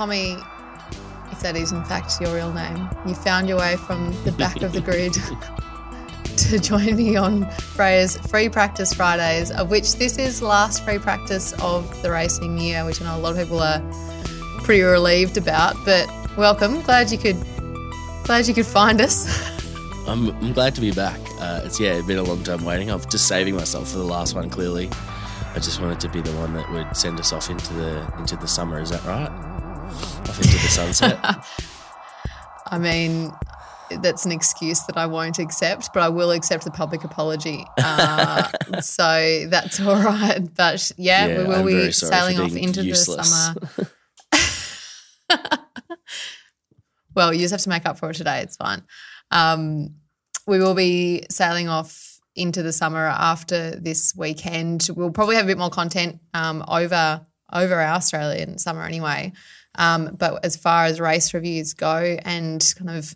Tommy, if that is in fact your real name, you found your way from the back of the grid to join me on Freya's Free Practice Fridays, of which this is last free practice of the racing year, which I know a lot of people are pretty relieved about. But welcome, glad you could, glad you could find us. I'm, I'm glad to be back. Uh, it's yeah, it's been a long time waiting. I'm just saving myself for the last one. Clearly, I just wanted to be the one that would send us off into the into the summer. Is that right? The sunset. I mean, that's an excuse that I won't accept, but I will accept the public apology. Uh, so that's all right. But yeah, Yeah, we will be sailing off into useless. the summer. well, you just have to make up for it today. It's fine. Um, we will be sailing off into the summer after this weekend. We'll probably have a bit more content um, over over our Australian summer anyway. Um, but as far as race reviews go and kind of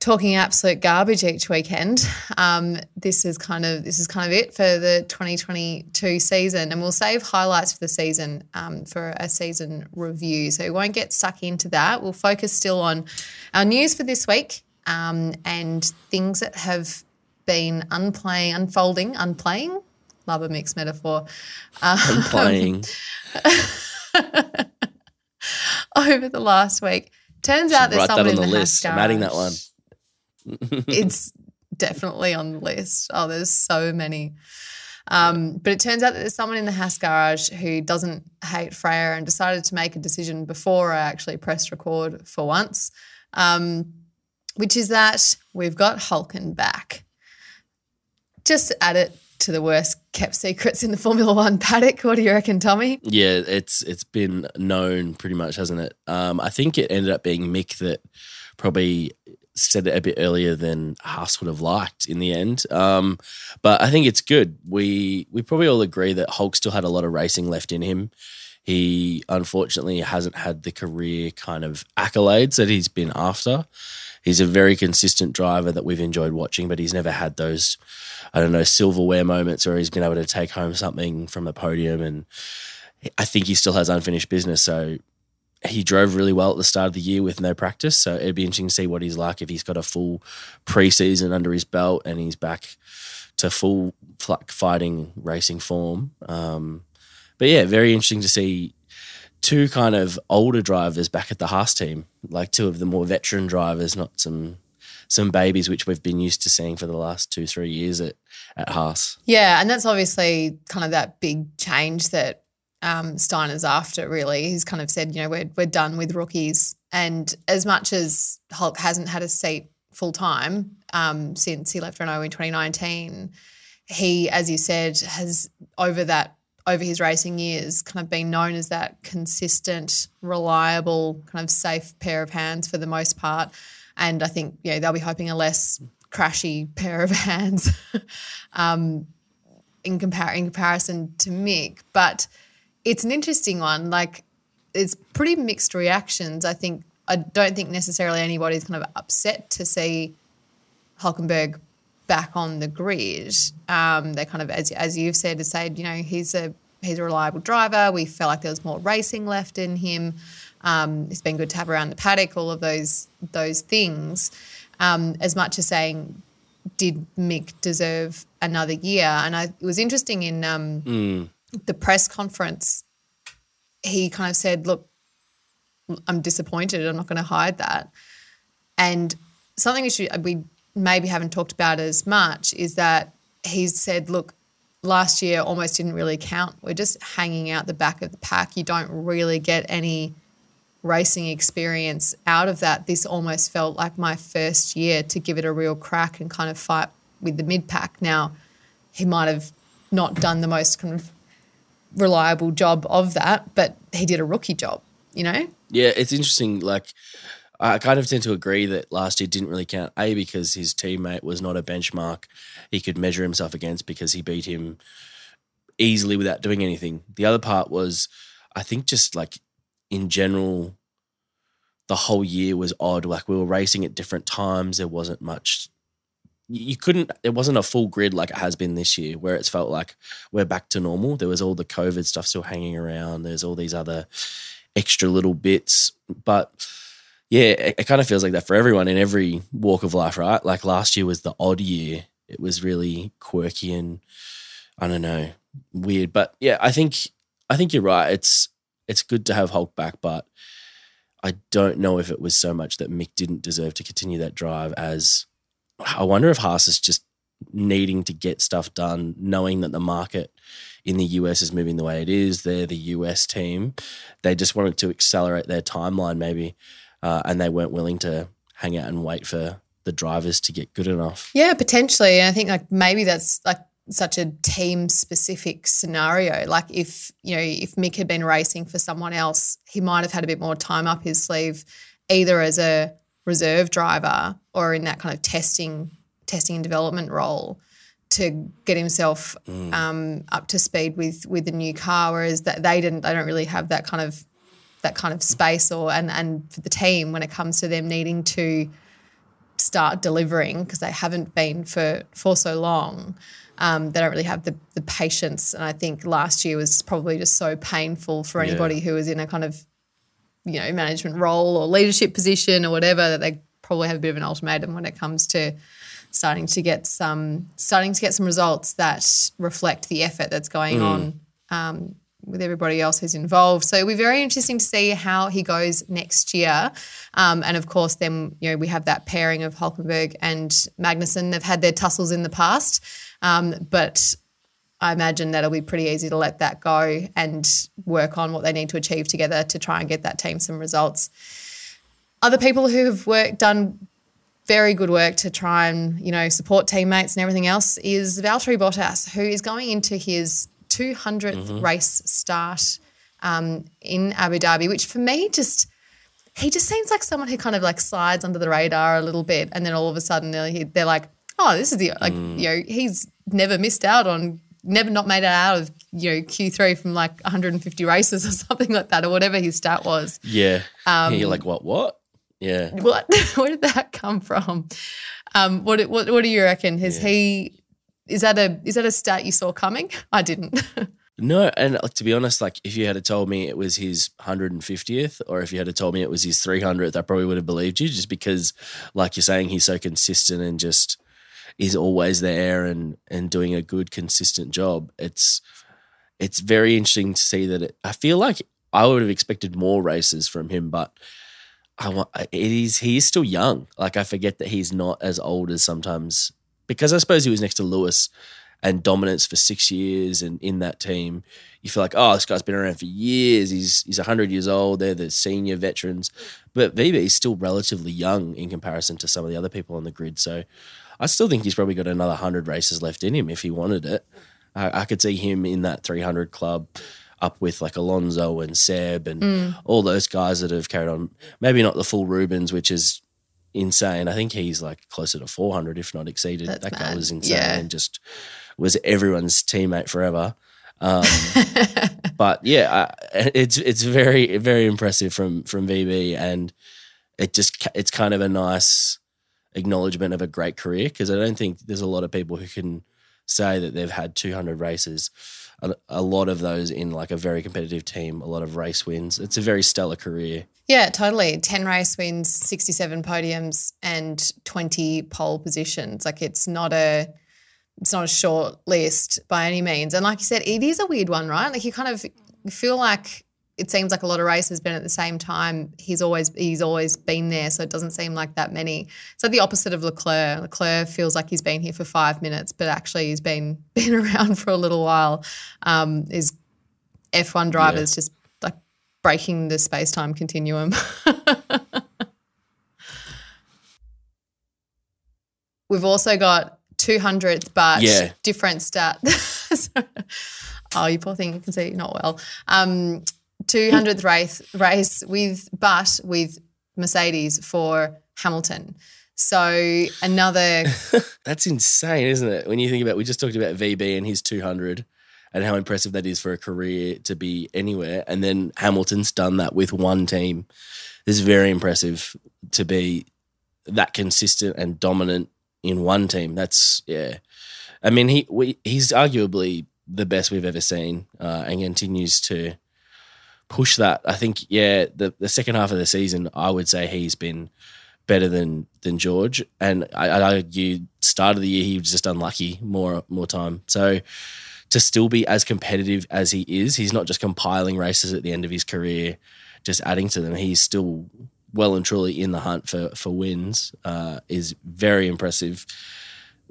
talking absolute garbage each weekend. Um, this is kind of this is kind of it for the 2022 season, and we'll save highlights for the season um, for a season review. So we won't get stuck into that. We'll focus still on our news for this week um, and things that have been unplaying, unfolding, unplaying. Love a mixed metaphor. Um, I'm playing. over the last week. Turns out there's someone on the in the list. I'm adding that one. it's definitely on the list. Oh, there's so many. Um, but it turns out that there's someone in the Haas garage who doesn't hate Freya and decided to make a decision before I actually pressed record for once, um, which is that we've got Hulken back. Just add it to the worst kept secrets in the Formula One paddock. What do you reckon, Tommy? Yeah, it's it's been known pretty much, hasn't it? Um, I think it ended up being Mick that probably said it a bit earlier than Haas would have liked in the end. Um, but I think it's good. We we probably all agree that Hulk still had a lot of racing left in him. He unfortunately hasn't had the career kind of accolades that he's been after. He's a very consistent driver that we've enjoyed watching, but he's never had those, I don't know, silverware moments where he's been able to take home something from a podium. And I think he still has unfinished business. So he drove really well at the start of the year with no practice. So it'd be interesting to see what he's like if he's got a full preseason under his belt and he's back to full like fighting racing form. Um, but yeah, very interesting to see two kind of older drivers back at the Haas team, like two of the more veteran drivers, not some some babies which we've been used to seeing for the last two three years at at Haas. Yeah, and that's obviously kind of that big change that um, Steiner's after. Really, he's kind of said, you know, we're we're done with rookies, and as much as Hulk hasn't had a seat full time um, since he left Renault in 2019, he, as you said, has over that over his racing years kind of been known as that consistent, reliable, kind of safe pair of hands for the most part. And I think yeah, they'll be hoping a less crashy pair of hands um, in, compar- in comparison to Mick. But it's an interesting one. Like, it's pretty mixed reactions. I think I don't think necessarily anybody's kind of upset to see Hulkenberg back on the grid. Um, they kind of, as as you've said, to say, you know, he's a he's a reliable driver. We felt like there was more racing left in him. Um, it's been good to have around the paddock. All of those those things. Um, as much as saying, did Mick deserve another year? And I, it was interesting in um, the press conference. He kind of said, "Look, I'm disappointed. I'm not going to hide that." And something which we maybe haven't talked about as much is that he's said, "Look, last year almost didn't really count. We're just hanging out the back of the pack. You don't really get any racing experience out of that. This almost felt like my first year to give it a real crack and kind of fight with the mid pack. Now, he might have not done the most kind of reliable job of that, but he did a rookie job, you know? Yeah, it's interesting. Like, I kind of tend to agree that last year didn't really count. A because his teammate was not a benchmark he could measure himself against because he beat him easily without doing anything. The other part was, I think, just like in general, the whole year was odd. Like we were racing at different times. There wasn't much. You couldn't. It wasn't a full grid like it has been this year, where it's felt like we're back to normal. There was all the COVID stuff still hanging around. There's all these other extra little bits. But yeah, it, it kind of feels like that for everyone in every walk of life, right? Like last year was the odd year. It was really quirky and I don't know, weird. But yeah, I think I think you're right. It's it's good to have Hulk back, but I don't know if it was so much that Mick didn't deserve to continue that drive as I wonder if Haas is just needing to get stuff done, knowing that the market in the US is moving the way it is. They're the US team. They just wanted to accelerate their timeline, maybe, uh, and they weren't willing to hang out and wait for the drivers to get good enough. Yeah, potentially. And I think like maybe that's like such a team specific scenario. Like if, you know, if Mick had been racing for someone else, he might have had a bit more time up his sleeve, either as a reserve driver or in that kind of testing, testing and development role to get himself mm. um, up to speed with with the new car. Whereas that they didn't, they don't really have that kind of that kind of space or and and for the team when it comes to them needing to start delivering because they haven't been for for so long. Um, they don't really have the, the patience. And I think last year was probably just so painful for anybody yeah. who was in a kind of, you know, management role or leadership position or whatever that they probably have a bit of an ultimatum when it comes to starting to get some starting to get some results that reflect the effort that's going mm. on um, with everybody else who's involved. So it'll be very interesting to see how he goes next year. Um, and of course, then you know we have that pairing of Hulkenberg and Magnussen. They've had their tussles in the past, um, but I imagine that'll be pretty easy to let that go and work on what they need to achieve together to try and get that team some results. Other people who have worked done very good work to try and you know support teammates and everything else is Valtteri Bottas, who is going into his 200th mm-hmm. race start um, in Abu Dhabi, which for me just he just seems like someone who kind of like slides under the radar a little bit, and then all of a sudden they're, they're like, oh, this is the like mm. you know he's never missed out on never not made it out of you know Q3 from like 150 races or something like that or whatever his stat was. Yeah, um, you're like what what? Yeah, what? Where did that come from? Um, what what what do you reckon? Has yeah. he is that a is that a stat you saw coming? I didn't. no, and uh, to be honest, like if you had told me it was his 150th, or if you had told me it was his 300th, I probably would have believed you, just because, like you're saying, he's so consistent and just is always there and and doing a good, consistent job. It's it's very interesting to see that. It, I feel like I would have expected more races from him, but. I want it is he is still young. Like I forget that he's not as old as sometimes because I suppose he was next to Lewis and dominance for six years and in that team, you feel like, oh, this guy's been around for years. He's he's hundred years old. They're the senior veterans, but VB is still relatively young in comparison to some of the other people on the grid. So, I still think he's probably got another hundred races left in him if he wanted it. I, I could see him in that three hundred club. Up with like Alonso and Seb and mm. all those guys that have carried on, maybe not the full Rubens, which is insane. I think he's like closer to 400, if not exceeded. That's that mad. guy was insane yeah. and just was everyone's teammate forever. Um, but yeah, I, it's it's very very impressive from from VB, and it just it's kind of a nice acknowledgement of a great career because I don't think there's a lot of people who can say that they've had 200 races a, a lot of those in like a very competitive team, a lot of race wins. It's a very stellar career. Yeah, totally. 10 race wins, 67 podiums and 20 pole positions. Like it's not a it's not a short list by any means. And like you said, it is a weird one, right? Like you kind of feel like it seems like a lot of races, but at the same time, he's always he's always been there, so it doesn't seem like that many. So the opposite of Leclerc. Leclerc feels like he's been here for five minutes, but actually he's been been around for a little while. Um, is F1 drivers yeah. just like breaking the space time continuum? We've also got 200th, but yeah. different stat. oh, you poor thing, you can see not well. Um, 200th race race with but with Mercedes for Hamilton. So another That's insane, isn't it? When you think about we just talked about VB and his 200 and how impressive that is for a career to be anywhere and then Hamilton's done that with one team. It's very impressive to be that consistent and dominant in one team. That's yeah. I mean, he we, he's arguably the best we've ever seen, uh, and continues to push that. I think yeah, the the second half of the season, I would say he's been better than than George, and I, argue start of the year he was just unlucky more more time. So to still be as competitive as he is, he's not just compiling races at the end of his career, just adding to them. He's still well and truly in the hunt for for wins. Uh, is very impressive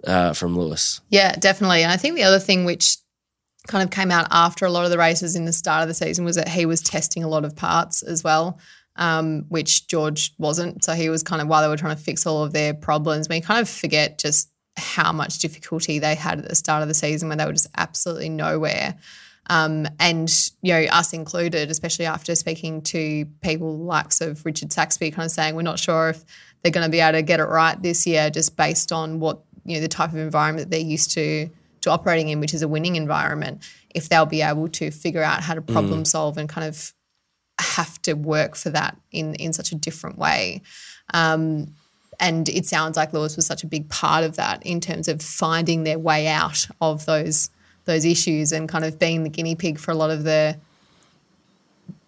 uh, from Lewis. Yeah, definitely. And I think the other thing which kind of came out after a lot of the races in the start of the season was that he was testing a lot of parts as well. Um, which George wasn't. So he was kind of while they were trying to fix all of their problems, we kind of forget just how much difficulty they had at the start of the season when they were just absolutely nowhere. Um, and you know us included, especially after speaking to people likes of Richard Saxby, kind of saying we're not sure if they're going to be able to get it right this year, just based on what you know the type of environment they're used to to operating in, which is a winning environment. If they'll be able to figure out how to problem solve and kind of have to work for that in in such a different way. Um, and it sounds like Lewis was such a big part of that in terms of finding their way out of those those issues and kind of being the guinea pig for a lot of the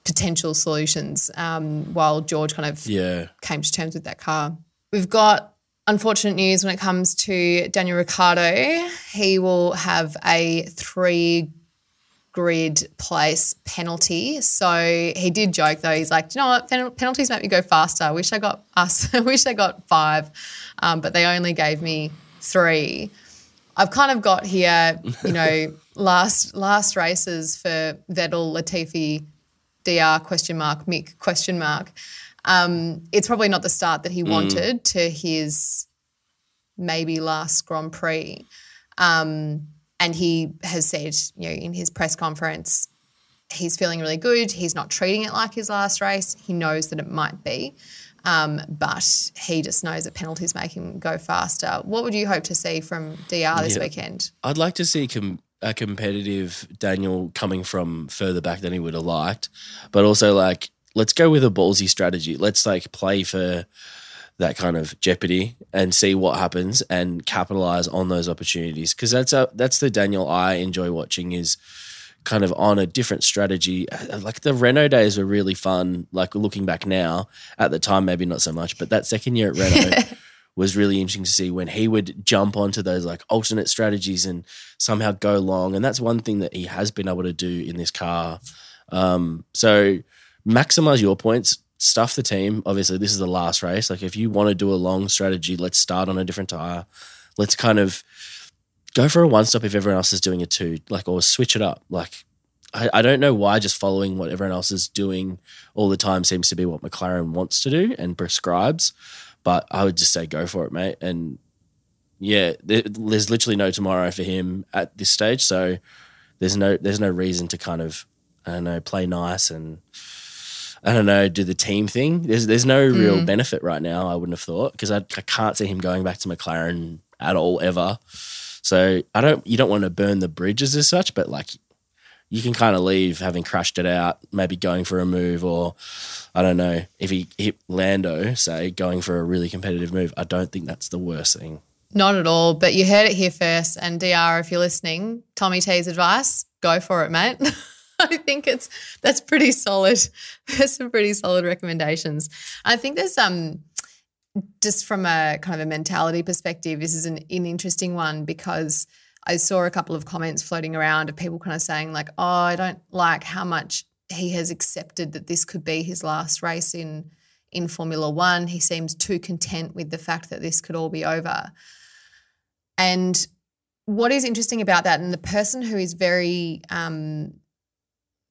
potential solutions. Um, while George kind of Yeah, came to terms with that car. We've got unfortunate news when it comes to Daniel Ricciardo. He will have a three grid place penalty. So he did joke though. He's like, "Do you know what? Pen- penalties make me go faster. I wish I got us. I wish I got five, um, but they only gave me three. I've kind of got here, you know, last last races for Vettel, Latifi, DR question mark Mick question mark. Um, it's probably not the start that he wanted to his maybe last Grand Prix. Um, and he has said, you know, in his press conference, he's feeling really good. He's not treating it like his last race. He knows that it might be, um, but he just knows that penalties make him go faster. What would you hope to see from DR this Yeah. weekend? I'd like to see com- a competitive Daniel coming from further back than he would have liked, but also like let's go with a ballsy strategy. Let's like play for that kind of jeopardy and see what happens and capitalize on those opportunities because that's a that's the Daniel I enjoy watching is kind of on a different strategy. Like the Renault days were really fun. Like looking back now, at the time maybe not so much, but that second year at Renault was really interesting to see when he would jump onto those like alternate strategies and somehow go long. And that's one thing that he has been able to do in this car. Um, so maximize your points, stuff the team. Obviously, this is the last race. Like if you want to do a long strategy, let's start on a different tire. Let's kind of go for a one stop if everyone else is doing a two, like or switch it up. Like I, I don't know why just following what everyone else is doing all the time seems to be what McLaren wants to do and prescribes. But I would just say go for it, mate. And yeah, there's literally no tomorrow for him at this stage. So there's no there's no reason to kind of I don't know play nice and I don't know do the team thing. There's there's no real mm. benefit right now. I wouldn't have thought because I, I can't see him going back to McLaren at all ever. So I don't you don't want to burn the bridges as such, but like you can kind of leave having crashed it out, maybe going for a move, or I don't know if he hit Lando, say going for a really competitive move. I don't think that's the worst thing. Not at all, but you heard it here first. And DR, if you're listening, Tommy T's advice: go for it, mate. I think it's that's pretty solid. There's some pretty solid recommendations. I think there's um just from a kind of a mentality perspective, this is an, an interesting one because I saw a couple of comments floating around of people kind of saying like, "Oh, I don't like how much he has accepted that this could be his last race in in Formula One. He seems too content with the fact that this could all be over." And what is interesting about that, and the person who is very um,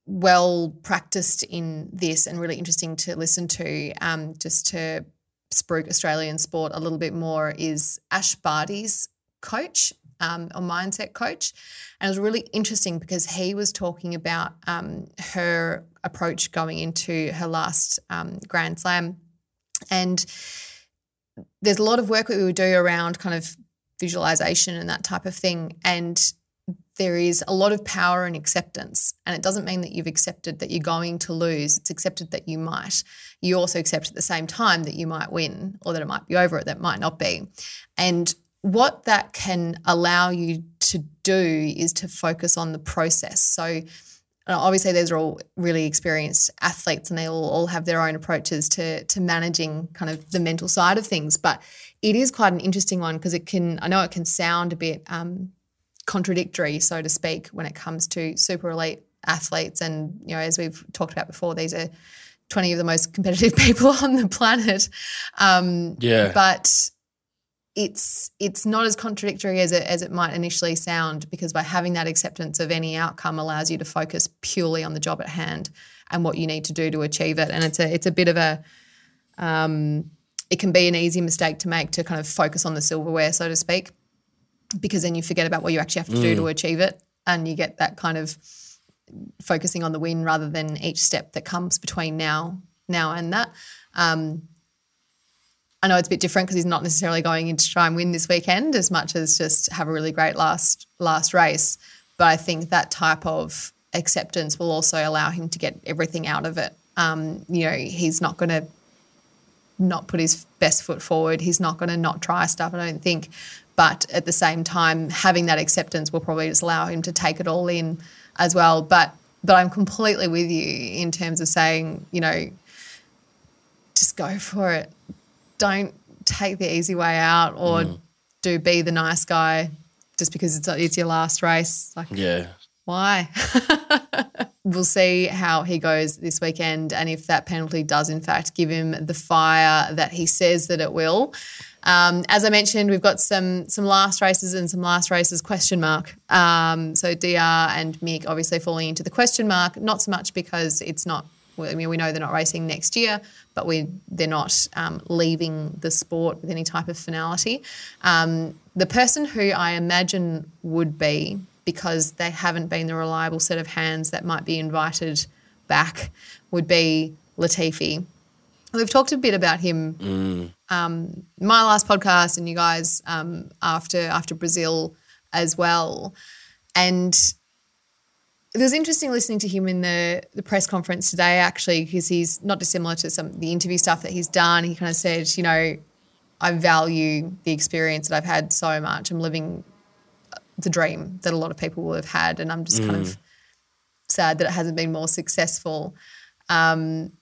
well practiced in this and really interesting to listen to, um, just to spruik Australian sport a little bit more, is Ash Barty's coach, um, a mindset coach. And it was really interesting because he was talking about um, her approach going into her last um, Grand Slam. And there's a lot of work that we would do around kind of visualization and that type of thing. And there is a lot of power in acceptance. And it doesn't mean that you've accepted that you're going to lose, it's accepted that you might. You also accept at the same time that you might win or that it might be over, or that it might not be. And what that can allow you to do is to focus on the process. So, obviously these are all really experienced athletes and they all, all have their own approaches to to managing kind of the mental side of things but it is quite an interesting one because it can i know it can sound a bit um, contradictory so to speak when it comes to super elite athletes and you know as we've talked about before these are 20 of the most competitive people on the planet um, Yeah. but it's it's not as contradictory as it as it might initially sound because by having that acceptance of any outcome allows you to focus purely on the job at hand and what you need to do to achieve it. And it's a it's a bit of a um, it can be an easy mistake to make to kind of focus on the silverware, so to speak, because then you forget about what you actually have to do to achieve it, and you get that kind of focusing on the win rather than each step that comes between now now and that. Um, I know it's a bit different because he's not necessarily going in to try and win this weekend as much as just have a really great last last race. But I think that type of acceptance will also allow him to get everything out of it. Um, you know, he's not going to not put his best foot forward. He's not going to not try stuff. I don't think. But at the same time, having that acceptance will probably just allow him to take it all in as well. But but I'm completely with you in terms of saying, you know, just go for it. Don't take the easy way out or mm-hmm. do be the nice guy just because it's it's your last race. Like Yeah. why? we'll see how he goes this weekend and if that penalty does, in fact, give him the fire that he says that it will. Um, as I mentioned, we've got some some last races and some last races question mark. Um, so DR and Mick obviously falling into the question mark, not so much because it's not. I mean, we know they're not racing next year, but we they're not um, leaving the sport with any type of finality. Um, the person who I imagine would be because they haven't been the reliable set of hands that might be invited back would be Latifi. We've talked a bit about him um, my last podcast and you guys um, after after Brazil as well, and it was interesting listening to him in the the press conference today actually because he's not dissimilar to some of the interview stuff that he's done. He kind of said, you know, I value the experience that I've had so much. I'm living the dream that a lot of people will have had, and I'm just kind of sad that it hasn't been more successful. Um,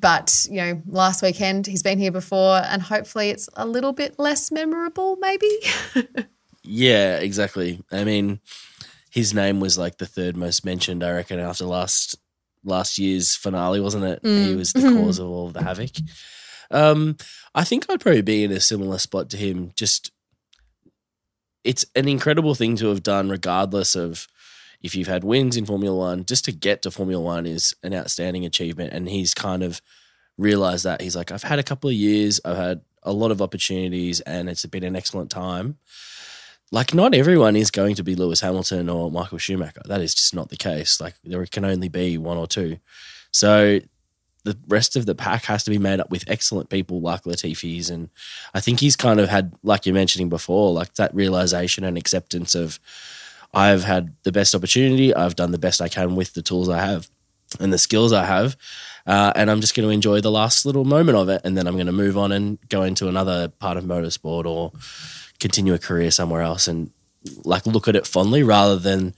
but you know, last weekend he's been here before, and hopefully it's a little bit less memorable, maybe. Yeah, exactly. I mean, his name was like the third most mentioned, I reckon, after last last year's finale, wasn't it? He was the cause of all of the havoc. Um, I think I'd probably be in a similar spot to him. Just it's an incredible thing to have done, regardless of if you've had wins in Formula One. Just to get to Formula One is an outstanding achievement, and he's kind of realized that. He's like, I've had a couple of years, I've had a lot of opportunities, and it's been an excellent time like not everyone is going to be Lewis Hamilton or Michael Schumacher. That is just not the case. Like there can only be one or two. So the rest of the pack has to be made up with excellent people like Latifi's. And I think he's kind of had, like you're mentioning before, like that realization and acceptance of I've had the best opportunity. I've done the best I can with the tools I have and the skills I have. Uh, and I'm just going to enjoy the last little moment of it. And then I'm going to move on and go into another part of motorsport or continue a career somewhere else and like look at it fondly rather than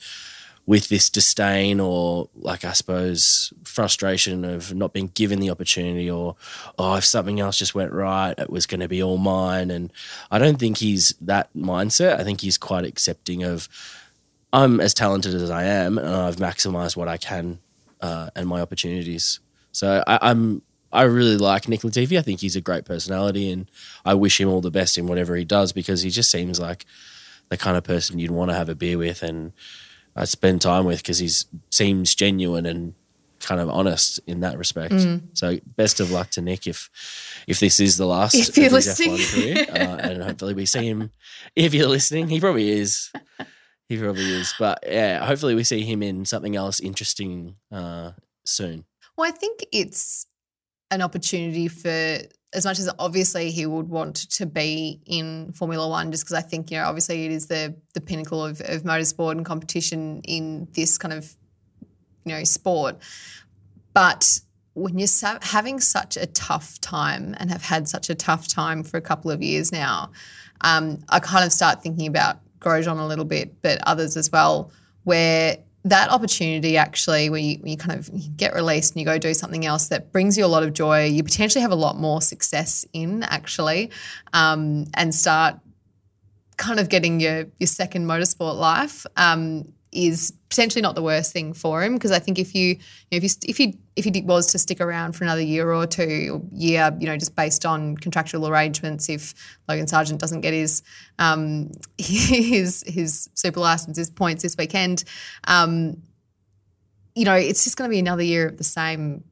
with this disdain or like I suppose frustration of not being given the opportunity or oh if something else just went right it was going to be all mine and I don't think he's that mindset I think he's quite accepting of I'm as talented as I am and I've maximized what I can uh, and my opportunities so I, I'm I really like Nick Latifi I think he's a great personality and I wish him all the best in whatever he does because he just seems like the kind of person you'd want to have a beer with and I spend time with because he seems genuine and kind of honest in that respect. Mm. So best of luck to Nick if if this is the last If you're listening. F1 career, uh, and hopefully we see him. If you're listening, he probably is. He probably is. But yeah, hopefully we see him in something else interesting uh, soon. Well, I think it's an opportunity for as much as obviously he would want to be in Formula One, just because I think you know obviously it is the the pinnacle of, of motorsport and competition in this kind of you know sport. But when you're having such a tough time and have had such a tough time for a couple of years now, um, I kind of start thinking about Grosjean a little bit, but others as well, where that opportunity actually where you, you kind of get released and you go do something else that brings you a lot of joy you potentially have a lot more success in actually um, and start kind of getting your your second motorsport life um, is potentially not the worst thing for him because I think if you, you know, if you if you if he was to stick around for another year or two or year, you know, just based on contractual arrangements, if Logan Sargent doesn't get his um, his his super license, his points this weekend, um, you know, it's just going to be another year of the same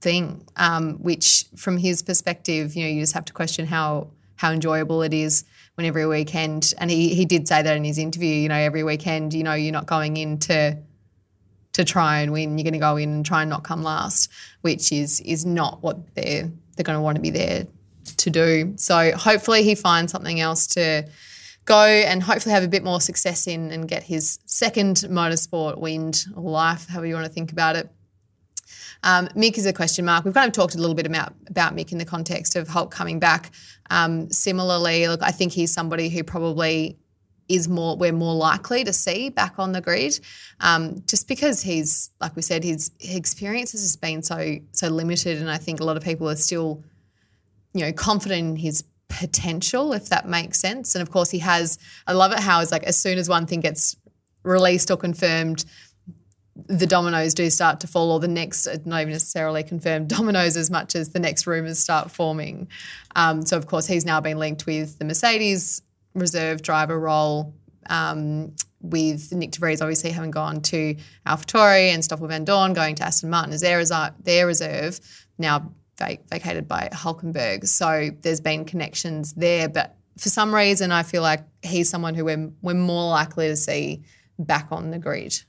thing. Um, which, from his perspective, you know, you just have to question how how enjoyable it is when every weekend, and he he did say that in his interview, you know, every weekend, you know, you're not going in to to try and win. You're going to go in and try and not come last, which is is not what they're they're going to want to be there to do. So hopefully he finds something else to go and hopefully have a bit more success in and get his second motorsport wind life, however you want to think about it. Um, Mick is a question mark. We've kind of talked a little bit about about Mick in the context of Hulk coming back. Um, similarly, look, I think he's somebody who probably is more we're more likely to see back on the grid, um, just because he's like we said, his, his experience has just been so so limited, and I think a lot of people are still, you know, confident in his potential, if that makes sense. And of course, he has. I love it how it's like as soon as one thing gets released or confirmed, the dominoes do start to fall, or the next, not even necessarily confirmed dominoes as much as the next rumours start forming. Um, so, of course, he's now been linked with the Mercedes reserve driver role. Um, with Nick de Vries obviously having gone to AlphaTauri and Stoffel Vandoorne going to Aston Martin as their, their reserve, now vac- vacated by Hulkenberg. So there's been connections there. But for some reason, I feel like he's someone who we're, we're more likely to see back on the grid.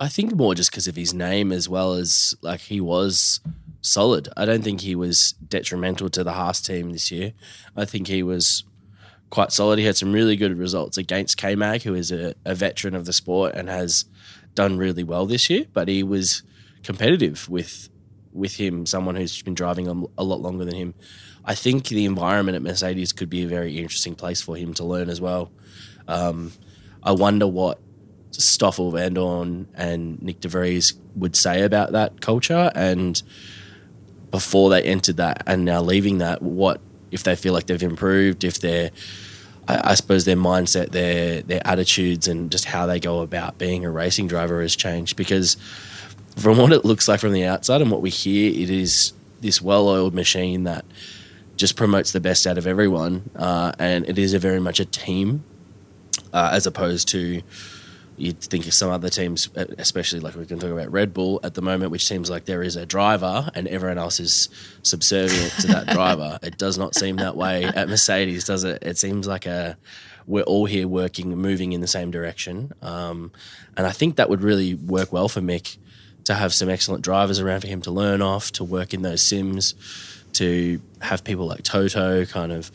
I think more just because of his name as well as like he was solid. I don't think he was detrimental to the Haas team this year. I think he was quite solid. He had some really good results against K Mag, who is a, a veteran of the sport and has done really well this year. But he was competitive with with him, someone who's been driving a, lot longer than him. I think the environment at Mercedes could be a very interesting place for him to learn as well. Um, I wonder what Stoffel Vandoorne and Nick de Vries would say about that culture. And before they entered that and now leaving that, what if they feel like they've improved, if they're I, I suppose their mindset, their their attitudes and just how they go about being a racing driver has changed. Because from what it looks like from the outside and what we hear, it is this well-oiled machine that just promotes the best out of everyone, uh, and it is a very much a team uh, as opposed to you'd think of some other teams, especially like we can talk about Red Bull at the moment, which seems like there is a driver and everyone else is subservient to that driver. It does not seem that way at Mercedes, does it? It seems like a we're all here working, moving in the same direction, um, and I think that would really work well for Mick to have some excellent drivers around for him to learn off, to work in those sims, to have people like Toto kind of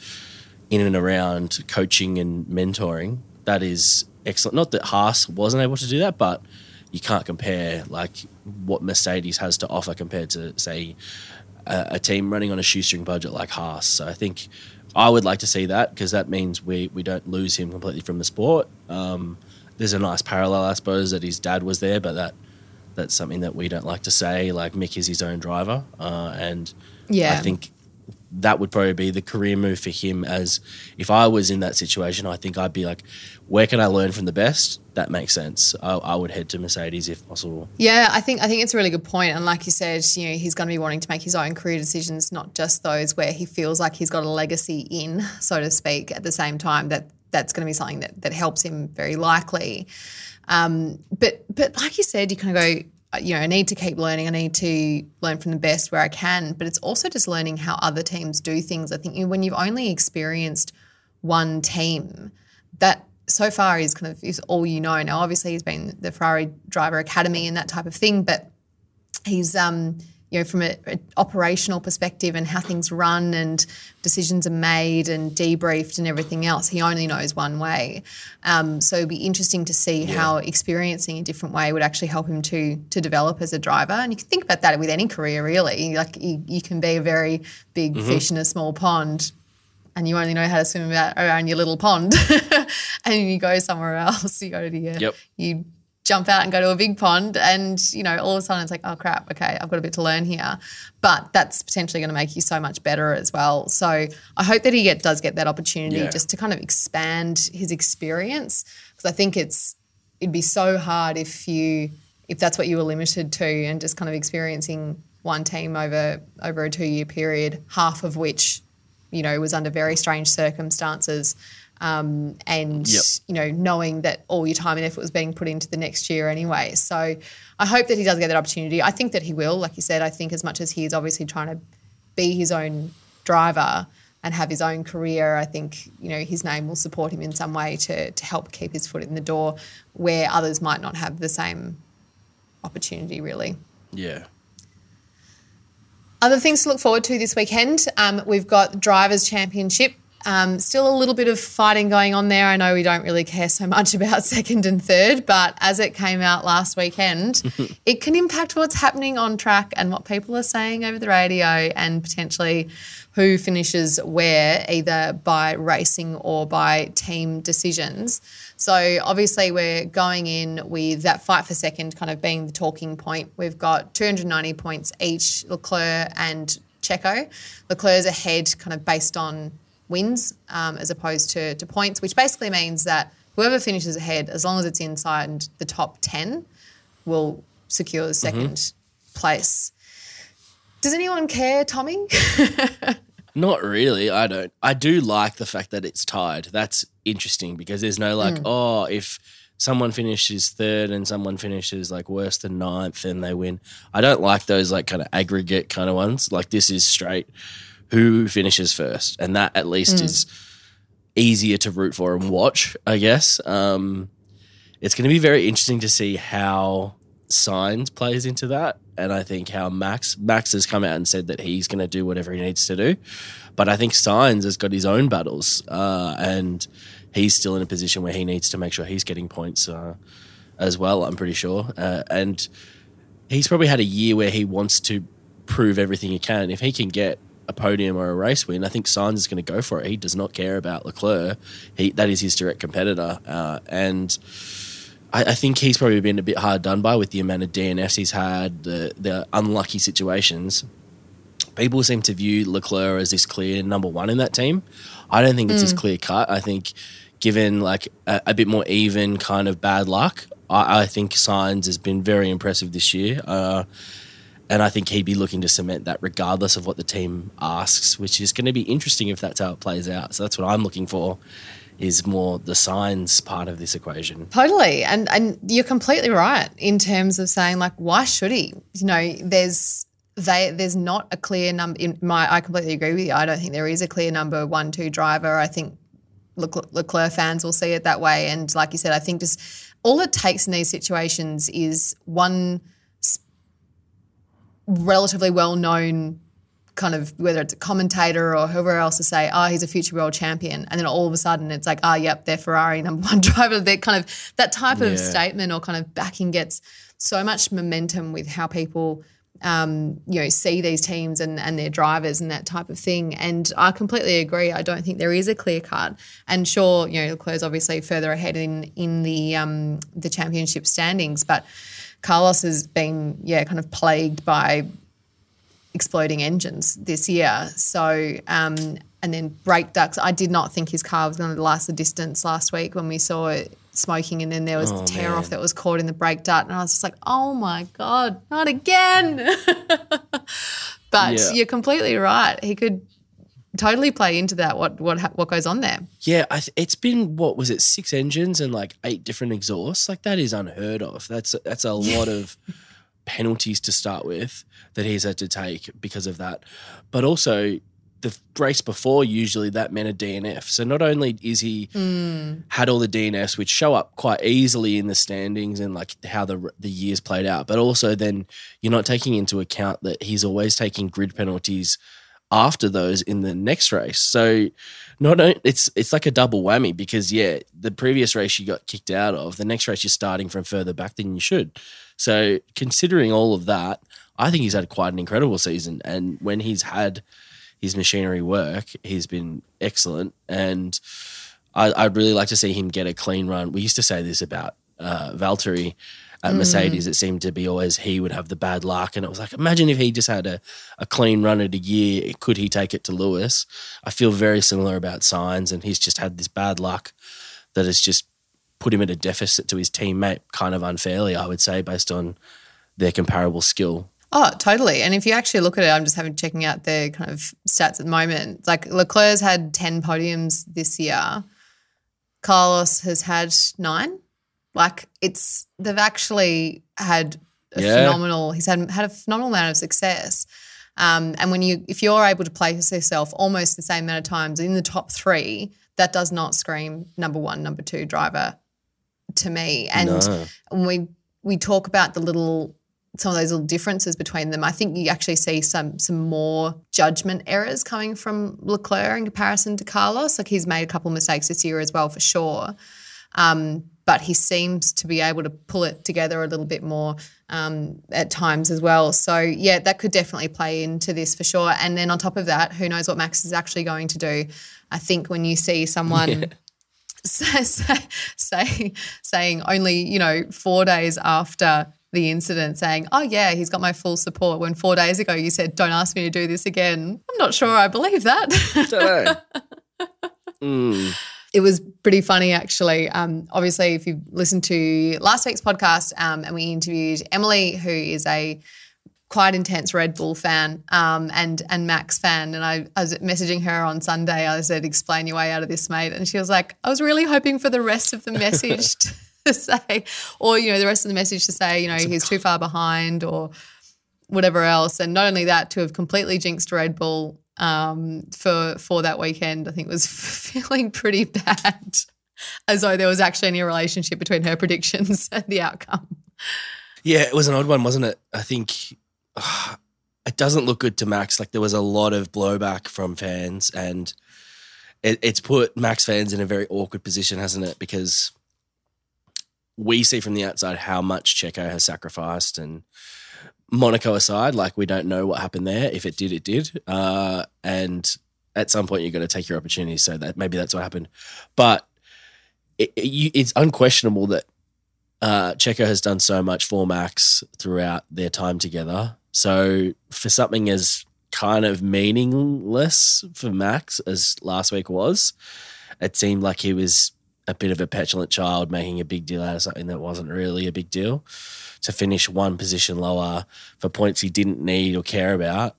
in and around coaching and mentoring. That is excellent. Not that Haas wasn't able to do that, but you can't compare like what Mercedes has to offer compared to say a, a team running on a shoestring budget like Haas. So I think I would like to see that because that means we we don't lose him completely from the sport. Um, there's a nice parallel, I suppose, that his dad was there, but that that's something that we don't like to say. Like Mick is his own driver, uh, and yeah, I think that would probably be the career move for him. As if I was in that situation, I think I'd be like, where can I learn from the best? That makes sense. I, I, would head to Mercedes if possible. Yeah, I think I think it's a really good point. And like you said, you know, he's going to be wanting to make his own career decisions, not just those where he feels like he's got a legacy in, so to speak. At the same time, that that's going to be something that that helps him very likely. Um, but but like you said, you kind of go you know, I need to keep learning. I need to learn from the best where I can. But it's also just learning how other teams do things. I think when you've only experienced one team, that so far is kind of is all you know. Now, obviously, he's been the Ferrari Driver Academy and that type of thing, but he's um, you know, from an operational perspective and how things run and decisions are made and debriefed and everything else, he only knows one way. Um, so it'd be interesting to see yeah. how experiencing a different way would actually help him to to develop as a driver. And you can think about that with any career, really. Like you, you can be a very big mm-hmm. fish in a small pond, and you only know how to swim about around your little pond, and you go somewhere else. You go to your yep. you jump out and go to a big pond and you know all of a sudden it's like oh crap okay i've got a bit to learn here. But that's potentially going to make you so much better as well. So i hope that he get, does get that opportunity Yeah. just to kind of expand his experience because i think it's it'd be so hard if you if that's what you were limited to and just kind of experiencing one team over over a two year period half of which you know was under very strange circumstances um, and Yep. you know knowing that all your time and effort was being put into the next year anyway so i hope that he does get that opportunity i think that he will like you said i think as much as he is obviously trying to be his own driver and have his own career i think you know his name will support him in some way to to help keep his foot in the door where others might not have the same opportunity really Yeah. other things to look forward to this weekend. Um, we've got Drivers' Championship. Um, still a little bit of fighting going on there. I know we don't really care so much about second and third, but as it came out last weekend, it can impact what's happening on track and what people are saying over the radio and potentially who finishes where, either by racing or by team decisions. So obviously we're going in with that fight for second kind of being the talking point. We've got 290 points each, Leclerc and Checo. Leclerc's ahead kind of based on wins um, as opposed to, to points, which basically means that whoever finishes ahead, as long as it's inside the top 10, will secure the 2nd place. Does anyone care, Tommy? Not really. I don't. I do like the fact that it's tied. That's interesting because there's no like, oh, if someone finishes third and someone finishes like worse than ninth, and they win. I don't like those like kind of aggregate kind of ones. Like this is straight who finishes first, and that at least is easier to root for and watch. I guess. Um, it's going to be very interesting to see how Sainz plays into that. And i think how max max has come out and said that he's going to do whatever he needs to do. But i think Sainz has got his own battles uh, and he's still in a position where he needs to make sure he's getting points uh, as well i'm pretty sure. Uh, and he's probably had a year where he wants to prove everything he can. If he can get a podium or a race win, I think Sainz is going to go for it. He does not care about Leclerc. He that is his direct competitor, uh, and I, I think he's probably been a bit hard done by with the amount of DNFs he's had, the the unlucky situations. People seem to view Leclerc as this clear number one in that team. I don't think it's as clear cut. I think, given like a, a bit more even kind of bad luck, I, I think Sainz has been very impressive this year. Uh, and I think he'd be looking to cement that regardless of what the team asks, which is going to be interesting if that's how it plays out. So that's what I'm looking for is more the Sainz part of this equation. Totally. And and you're completely right in terms of saying like why should he? You know, there's they there's not a clear number in my I completely agree with you. I don't think there is a clear number 1 2 driver. I think Leclerc Leclerc fans will see it that way and like you said I think just all it takes in these situations is one relatively well-known kind of whether it's a commentator or whoever else to say, oh, he's a future world champion. And then all of a sudden it's like, oh, yep, they're Ferrari number one driver. They're kind of that type Yeah. of statement or kind of backing gets so much momentum with how people um, you know, see these teams and, and their drivers and that type of thing. And I completely agree. I don't think there is a clear cut. And sure, you know, Leclerc's obviously further ahead in in the um, the championship standings, but Carlos has been, yeah, kind of plagued by exploding engines this year. So, um, and then brake ducts. I did not think his car was going to last the distance last week when we saw it smoking, and then there was Oh, the tear man. off that was caught in the brake duct, and I was just like, oh my god, not again. but Yeah. you're completely right. He could totally play into that. What what what goes on there? Yeah, I th- it's been what was it, six engines and like eight different exhausts. Like that is unheard of. That's that's a lot of penalties to start with that he's had to take because of that. But also the race before usually that meant a DNF. So not only is he hmm. had all the DNFs which show up quite easily in the standings and like how the the years played out, but also then you're not taking into account that he's always taking grid penalties after those in the next race. So not only, it's it's like a double whammy because yeah, the previous race you got kicked out of, the next race you're starting from further back than you should. So considering all of that, I think he's had quite an incredible season. And when he's had his machinery work, he's been excellent. And I, I'd really like to see him get a clean run. We used to say this about uh, Valtteri at Mercedes, mm. it seemed to be always he would have the bad luck. And it was like, imagine if he just had a, a clean run at a year, could he take it to Lewis? I feel very similar about Sainz, and he's just had this bad luck that has just put him at a deficit to his teammate kind of unfairly, I would say, based on their comparable skill. Oh, totally. And if you actually look at it, I'm just having checking out the kind of stats at the moment. Like Leclerc's had 10 podiums this year. Carlos has had nine. Like it's they've actually had a Yeah. phenomenal. He's had had a phenomenal amount of success. Um, and when you if you're able to place yourself almost the same amount of times in the top three, that does not scream number one, number two driver to me. And No. when we we talk about the little some of those little differences between them, I think you actually see some some more judgment errors coming from Leclerc in comparison to Carlos. Like he's made a couple of mistakes this year as well, for sure. Um, but he seems to be able to pull it together a little bit more um, at times as well. So yeah, that could definitely play into this for sure. And then on top of that, who knows what Max is actually going to do? I think when you see someone say, say, say, saying only you know four days after the incident saying oh yeah he's got my full support when four days ago you said don't ask me to do this again i'm not sure i believe that Don't know. Mm. It was pretty funny actually. Um, obviously, if you listened to last week's podcast, um, and we interviewed Emily, who is a quite intense Red Bull fan um, and and Max fan, and I, I was messaging her on Sunday. I said, "Explain your way out of this, mate," and she was like, "I was really hoping for the rest of the message to say, or you know, the rest of the message to say, you know, he's too far behind, or." whatever else. And not only that, to have completely jinxed Red Bull um, for for that weekend, I think was feeling pretty bad, as though there was actually any relationship between her predictions and the outcome. Yeah, it was an odd one, wasn't it? I think uh, it doesn't look good to Max. Like there was a lot of blowback from fans, and it, it's put Max fans in a very awkward position, hasn't it? Because we see from the outside how much Checo has sacrificed, and Monaco aside, like we don't know what happened there. If it did, it did. Uh, and at some point, you're going to take your opportunity. So that maybe that's what happened, but it, it, it's unquestionable that uh, Checo has done so much for Max throughout their time together. So for something as kind of meaningless for Max as last week was, it seemed like he was a bit of a petulant child making a big deal out of something that wasn't really a big deal. To finish one position lower for points he didn't need or care about,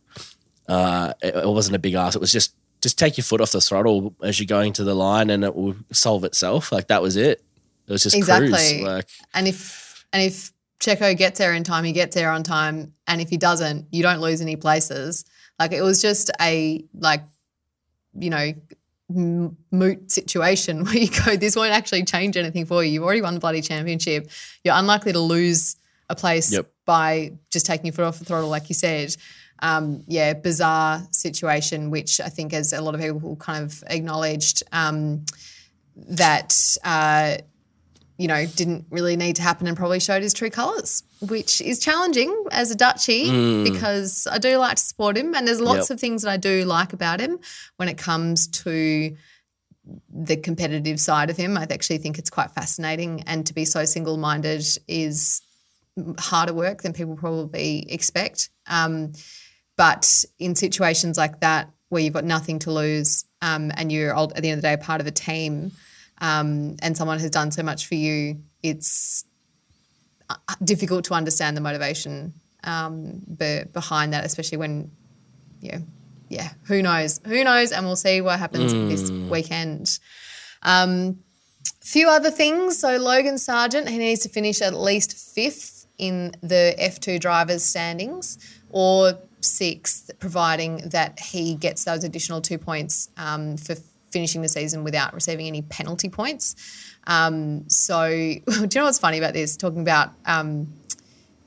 uh, it, it wasn't a big ask. It was just just take your foot off the throttle as you're going to the line, and it will solve itself. Like that was it. It was just Exactly. cruise. Like And if and if Checo gets there in time, he gets there on time, and if he doesn't, you don't lose any places. Like it was just a like, you know. Moot situation where you go, this won't actually change anything for you. You've already won the bloody championship. You're unlikely to lose a place Yep. by just taking your foot off the throttle, like you said. Um, yeah, bizarre situation, which I think, as a lot of people kind of acknowledged, um, that uh, you know didn't really need to happen and probably showed his true colours, which is challenging as a Dutchie because I do like to support him, and there's lots Yep. of things that I do like about him when it comes to the competitive side of him. I actually think it's quite fascinating, and to be so single-minded is harder work than people probably expect. Um, but in situations like that, where you've got nothing to lose um, and you're ul- at the end of the day part of a team, um, and someone has done so much for you, it's uh, difficult to understand the motivation um, be- behind that, especially when, yeah, yeah, who knows? Who knows? And we'll see what happens this weekend. Um, few other things. So Logan Sargeant, he needs to finish at least fifth in the F2 drivers' standings or sixth, providing that he gets those additional two points um, for finishing the season without receiving any penalty points. Um, so, do you know what's funny about this? Talking about um,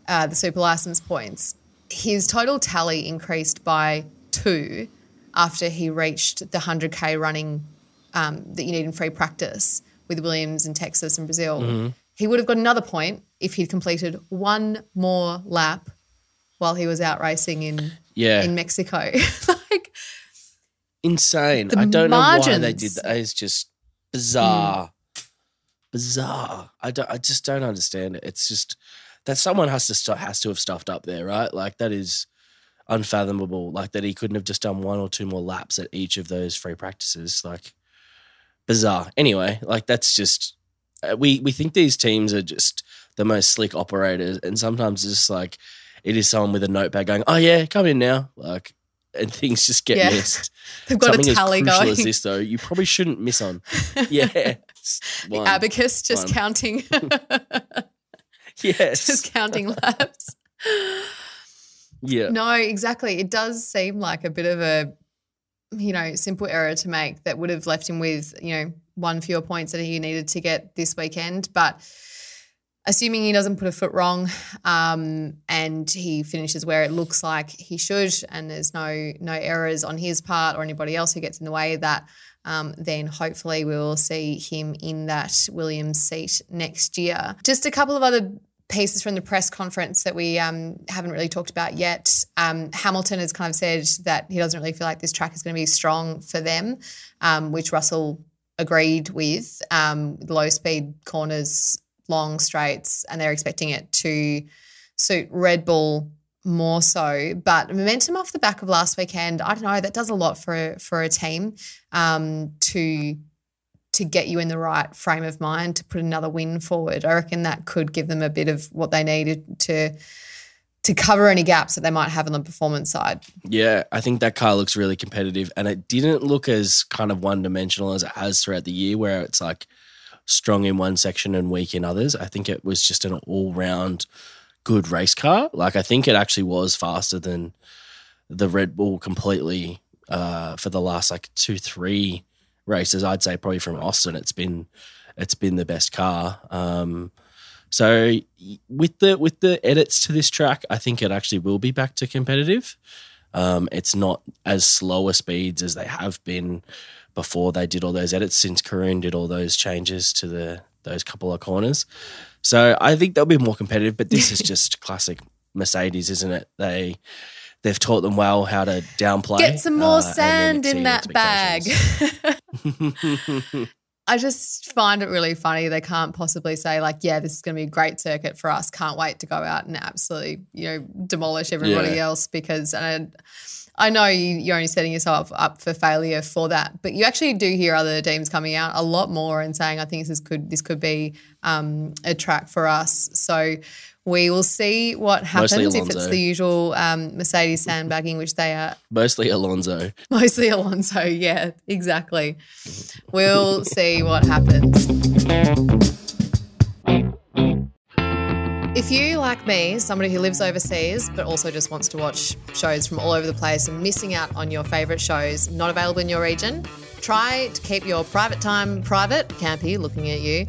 uh, the super license points, his total tally increased by two after he reached the 100k running um, that you need in free practice with Williams in Texas and Brazil. He would have got another point if he'd completed one more lap while he was out racing in yeah, in Mexico. like insane. I don't know why they did that. It's just bizarre. bizarre. I don't. I just don't understand it. It's just that someone has to stu- has to have stuffed up there, right? Like that is unfathomable. Like that he couldn't have just done one or two more laps at each of those free practices. Like bizarre. Anyway, like that's just Uh, we we think these teams are just the most slick operators, and sometimes it's just like it is someone with a notepad going, "Oh yeah, come in now," like. And things just get Yeah. missed. They've got Something a tally as crucial going. as this, though, you probably shouldn't miss on. Yeah, the abacus just One. counting, Yes. just counting laps. yeah. No, exactly. It does seem like a bit of a, you know, simple error to make that would have left him with, you know, one fewer points that he needed to get this weekend. But assuming he doesn't put a foot wrong um, and he finishes where it looks like he should, and there's no no errors on his part or anybody else who gets in the way of that, um, then hopefully we will see him in that Williams seat next year. Just a couple of other pieces from the press conference that we um, haven't really talked about yet. Um, Hamilton has kind of said that he doesn't really feel like this track is going to be strong for them, um, which Russell agreed with. Um, low speed corners, long straights, and they're expecting it to suit Red Bull more so. But momentum off the back of last weekend, I don't know, that does a lot for for a team um, to to get you in the right frame of mind to put another win forward. I reckon that could give them a bit of what they needed to to cover any gaps that they might have on the performance side. Yeah, I think that car looks really competitive and it didn't look as kind of one dimensional as it has throughout the year, where it's like strong in one section and weak in others. I think it was just an all round good race car. Like, I think it actually was faster than the Red Bull completely uh, for the last like two, three races. I'd say probably from Austin, it's been it's been the best car. Um, so with the with the edits to this track, I think it actually will be back to competitive. Um, it's not as slower speeds as they have been before they did all those edits since Karun did all those changes to the those couple of corners. So I think they'll be more competitive. But this is just classic Mercedes, isn't it? They they've taught them well how to downplay. Get some uh, more then sand in that bag. I just find it really funny. They can't possibly say like, "Yeah, this is going to be a great circuit for us. Can't wait to go out and absolutely, you know, demolish everybody Yeah. else." Because and I, I know you, you're only setting yourself up for failure for that, but you actually do hear other teams coming out a lot more and saying, "I think this could this could be um, a track for us." So. We will see what happens if it's the usual um, Mercedes sandbagging, which they are Mostly Alonso. Mostly Alonso, yeah, exactly. We'll see what happens. If you, like me, somebody who lives overseas but also just wants to watch shows from all over the place and missing out on your favourite shows not available in your region, try to keep your private time private. Campy looking at you.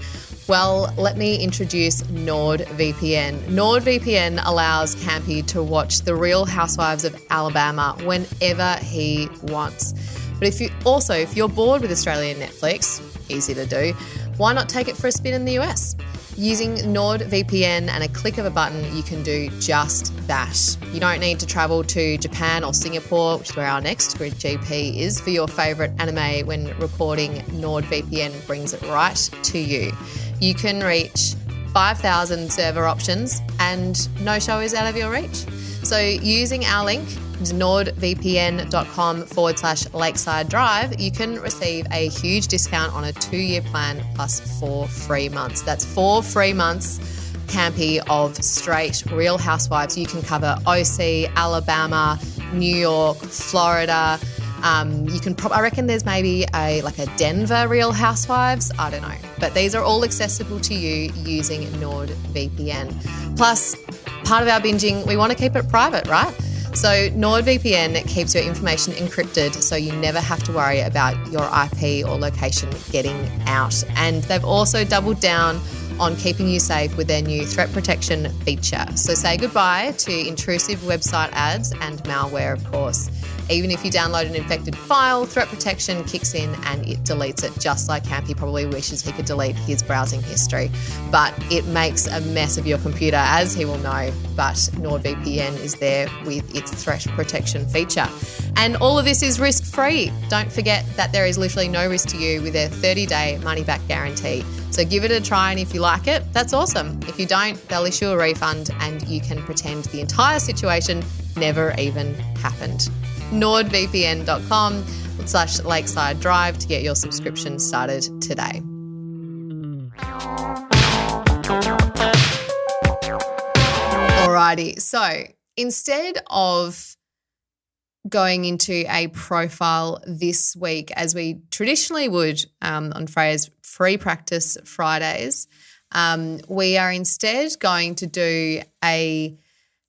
Well, let me introduce NordVPN. NordVPN allows Campy to watch The Real Housewives of Alabama whenever he wants. But if you also, if you're bored with Australian Netflix, easy to do, why not take it for a spin in the US? Using NordVPN and a click of a button, you can do just that. You don't need to travel to Japan or Singapore, which is where our next Grid GP is, for your favourite anime when recording. NordVPN brings it right to you. You can reach 5,000 server options and no show is out of your reach. So using our link, nordvpn.com forward slash lakeside drive, you can receive a huge discount on a two year plan plus four free months. That's four free months, Campy, of straight real housewives. You can cover OC, Alabama, New York, Florida. Um, you can, prob- I reckon there's maybe a like a Denver Real Housewives. I don't know, but these are all accessible to you using NordVPN. Plus, part of our binging, we want to keep it private, right? So NordVPN keeps your information encrypted, so you never have to worry about your IP or location getting out. And they've also doubled down on keeping you safe with their new threat protection feature. So say goodbye to intrusive website ads and malware, of course. Even if you download an infected file, threat protection kicks in and it deletes it, just like Camp. He probably wishes he could delete his browsing history. But it makes a mess of your computer, as he will know. But NordVPN is there with its threat protection feature. And all of this is risk free. Don't forget that there is literally no risk to you with their 30 day money back guarantee. So give it a try, and if you like it, that's awesome. If you don't, they'll issue a refund and you can pretend the entire situation never even happened. NordVPN.com slash Lakeside Drive to get your subscription started today. Alrighty, so instead of going into a profile this week as we traditionally would um, on Freya's free practice Fridays. Um, we are instead going to do a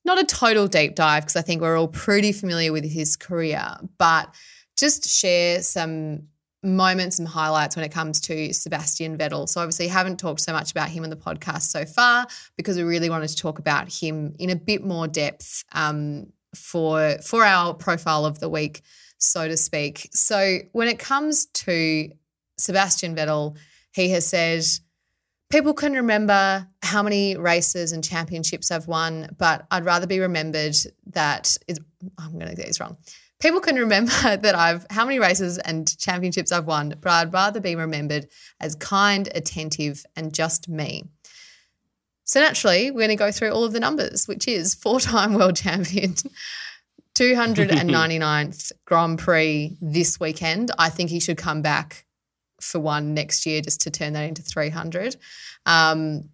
not a total deep dive because I think we're all pretty familiar with his career, but just share some moments and highlights when it comes to Sebastian Vettel. So obviously haven't talked so much about him on the podcast so far because we really wanted to talk about him in a bit more depth um, for for our profile of the week, so to speak. So when it comes to Sebastian Vettel, he has said people can remember how many races and championships I've won, but I'd rather be remembered that is, I'm going to get this wrong. People can remember that I've how many races and championships I've won, but I'd rather be remembered as kind, attentive, and just me. So naturally, we're going to go through all of the numbers, which is four-time world champion, 299th Grand Prix this weekend. I think he should come back for one next year just to turn that into 300. Um,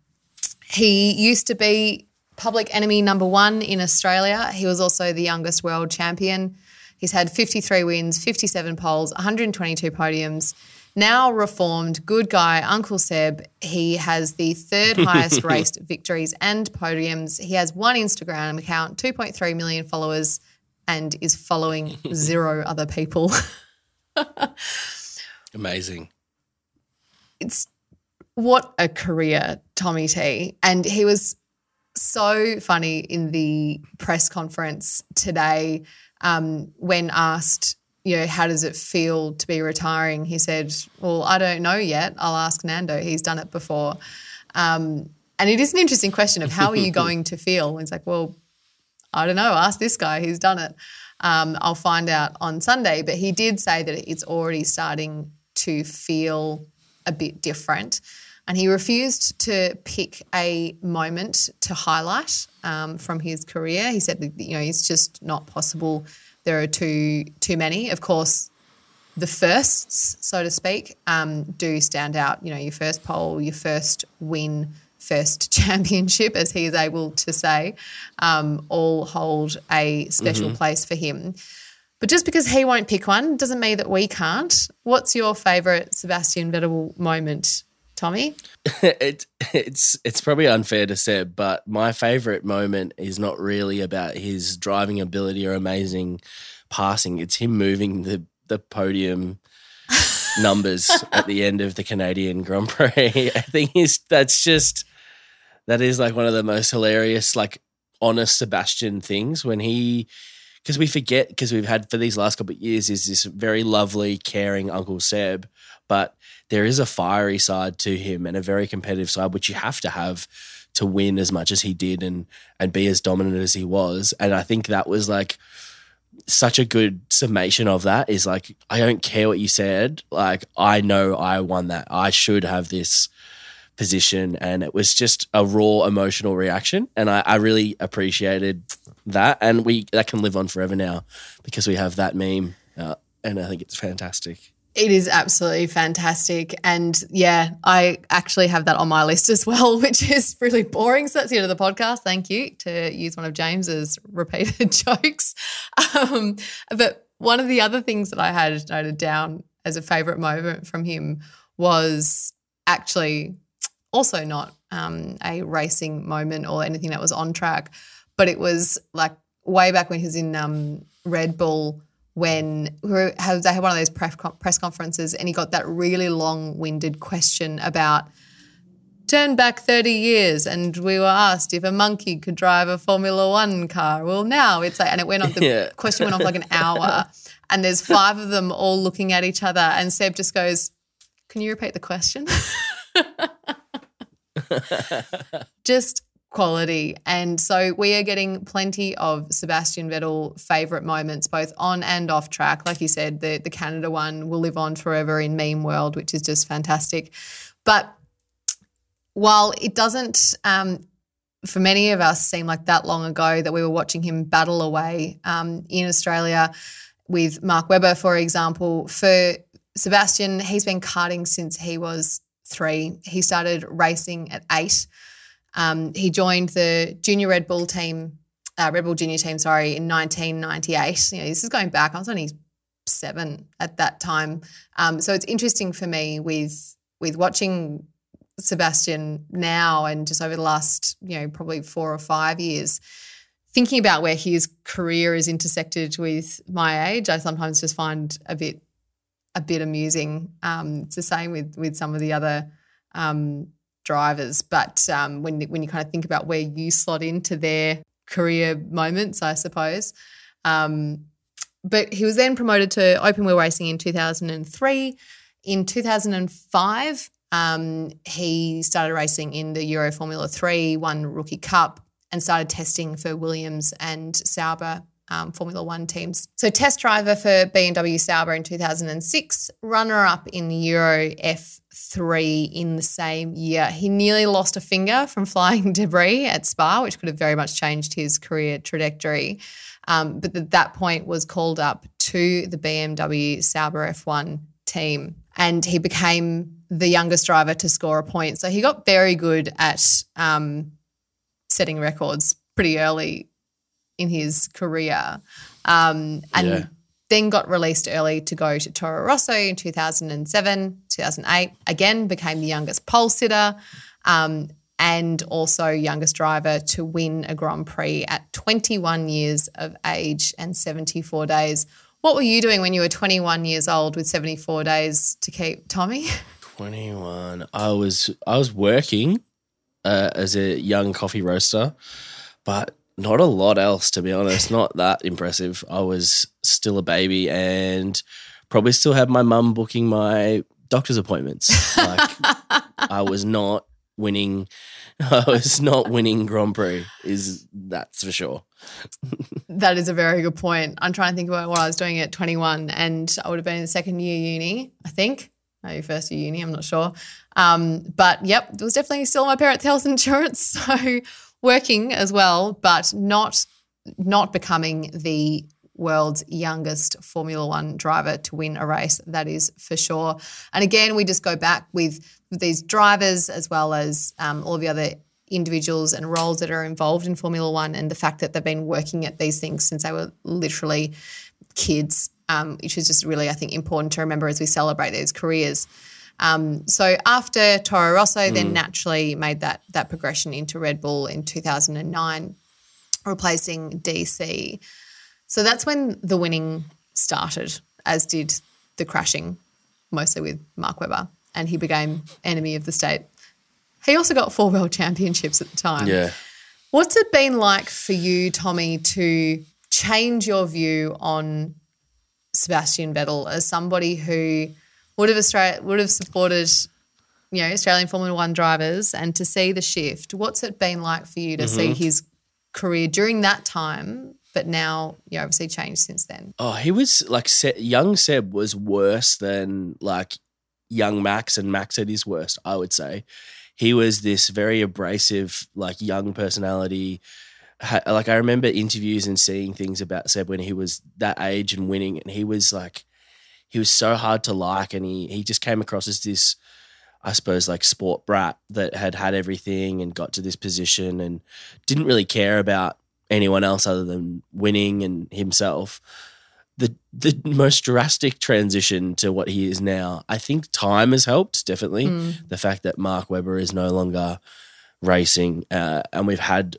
he used to be public enemy number one in Australia. He was also the youngest world champion. He's had 53 wins, 57 poles, 122 podiums. Now reformed, good guy, Uncle Seb. He has the third highest raced victories and podiums. He has one Instagram account, 2.3 million followers, and is following zero other people. Amazing. It's what a career, Tommy T. And he was so funny in the press conference today um, when asked, you know, how does it feel to be retiring? He said, Well, I don't know yet. I'll ask Nando. He's done it before. Um, and it is an interesting question of how are you going to feel? It's like, well, I don't know. Ask this guy. He's done it. Um, I'll find out on Sunday. But he did say that it's already starting to feel a bit different. And he refused to pick a moment to highlight um, from his career. He said, you know, it's just not possible. There are too too many. Of course, the firsts, so to speak, um, do stand out. You know, your first pole, your first win, first championship, as he is able to say, um, all hold a special Mm-hmm. place for him. But just because he won't pick one doesn't mean that we can't. What's your favourite Sebastian Vettel moment, Tommy? it, it's it's probably unfair to say, but my favorite moment is not really about his driving ability or amazing passing. It's him moving the the podium numbers at the end of the Canadian Grand Prix. I think is that's just that is like one of the most hilarious, like honest Sebastian things when he because we forget because we've had for these last couple of years is this very lovely, caring Uncle Seb, but there is a fiery side to him and a very competitive side, which you have to have to win as much as he did and and be as dominant as he was. And I think that was like such a good summation of that is like I don't care what you said, like I know I won that. I should have this position and it was just a raw emotional reaction and I, I really appreciated that and we that can live on forever now because we have that meme uh, and I think it's fantastic. It is absolutely fantastic. And yeah, I actually have that on my list as well, which is really boring. So that's the end of the podcast. Thank you to use one of James's repeated jokes. Um, but one of the other things that I had noted down as a favorite moment from him was actually also not um, a racing moment or anything that was on track, but it was like way back when he was in um, Red Bull when we were- had- they had one of those press, press conferences and he got that really long-winded question about turn back 30 years and we were asked if a monkey could drive a Formula One car. Well, now it's like, and it went on, the Yeah. question went on for like an hour and there's five of them all looking at each other. And Seb just goes, Can you repeat the question? just quality. And so we are getting plenty of Sebastian Vettel favourite moments, both on and off track. Like you said, the, the Canada one will live on forever in meme world, which is just fantastic. But while it doesn't, um, for many of us, seem like that long ago that we were watching him battle away um, in Australia with Mark Webber, for example, for Sebastian, he's been karting since he was three. He started racing at eight. Um, he joined the junior Red Bull team, uh, Red Bull junior team, sorry, in 1998. You know, this is going back. I was only seven at that time. Um, so it's interesting for me with with watching Sebastian now and just over the last, you know, probably four or five years, thinking about where his career is intersected with my age, I sometimes just find a bit a bit amusing. Um, it's the same with with some of the other um, drivers, but um, when when you kind of think about where you slot into their career moments, I suppose. Um, but he was then promoted to open wheel racing in 2003. In 2005, um, he started racing in the Euro Formula 3, won Rookie Cup, and started testing for Williams and Sauber um, Formula One teams. So, test driver for BMW Sauber in 2006, runner up in Euro F3 in the same year. He nearly lost a finger from flying debris at Spa, which could have very much changed his career trajectory. Um, but at that point was called up to the BMW Sauber F1 team. And he became the youngest driver to score a point. So he got very good at um, setting records pretty early in his career. Um, and Yeah. Then got released early to go to Toro Rosso in 2007, 2008. Again, became the youngest pole sitter um, and also youngest driver to win a Grand Prix at 21 years of age and 74 days. What were you doing when you were 21 years old with 74 days to keep, Tommy? 21. I was I was working uh, as a young coffee roaster, but not a lot else to be honest. Not that impressive. I was still a baby and probably still had my mum booking my doctor's appointments. Like I was not winning. I was not winning Grand Prix. Is that's for sure. That is a very good point. I'm trying to think about what I was doing at 21, and I would have been in the second year uni, I think, maybe first year uni. I'm not sure. Um, but yep, it was definitely still my parents' health insurance, so working as well, but not not becoming the world's youngest Formula One driver to win a race. That is for sure. And again, we just go back with these drivers as well as um, all the other individuals and roles that are involved in Formula One and the fact that they've been working at these things since they were literally kids, um, which is just really, I think, important to remember as we celebrate these careers. Um, so after Toro Rosso, then naturally made that that progression into Red Bull in 2009, replacing DC. So that's when the winning started, as did the crashing, mostly with Mark Webber, and he became enemy of the state. He also got four world championships at the time. Yeah. What's it been like for you, Tommy, to change your view on Sebastian Vettel as somebody who would have Australia would have supported, you know, Australian Formula One drivers, and to see the shift? What's it been like for you to see mm-hmm. his career during that time, but now you know, obviously changed since then? Oh, he was like Se- young Seb was worse than like young Max, and Max at his worst. I would say he was this very abrasive, like young personality. Ha- like I remember interviews and seeing things about Seb when he was that age and winning, and he was like, he was so hard to like, and he he just came across as this. I suppose like sport brat that had had everything and got to this position and didn't really care about anyone else other than winning and himself. The the most drastic transition to what he is now, I think time has helped definitely. The fact that Mark Webber is no longer racing, uh, and we've had,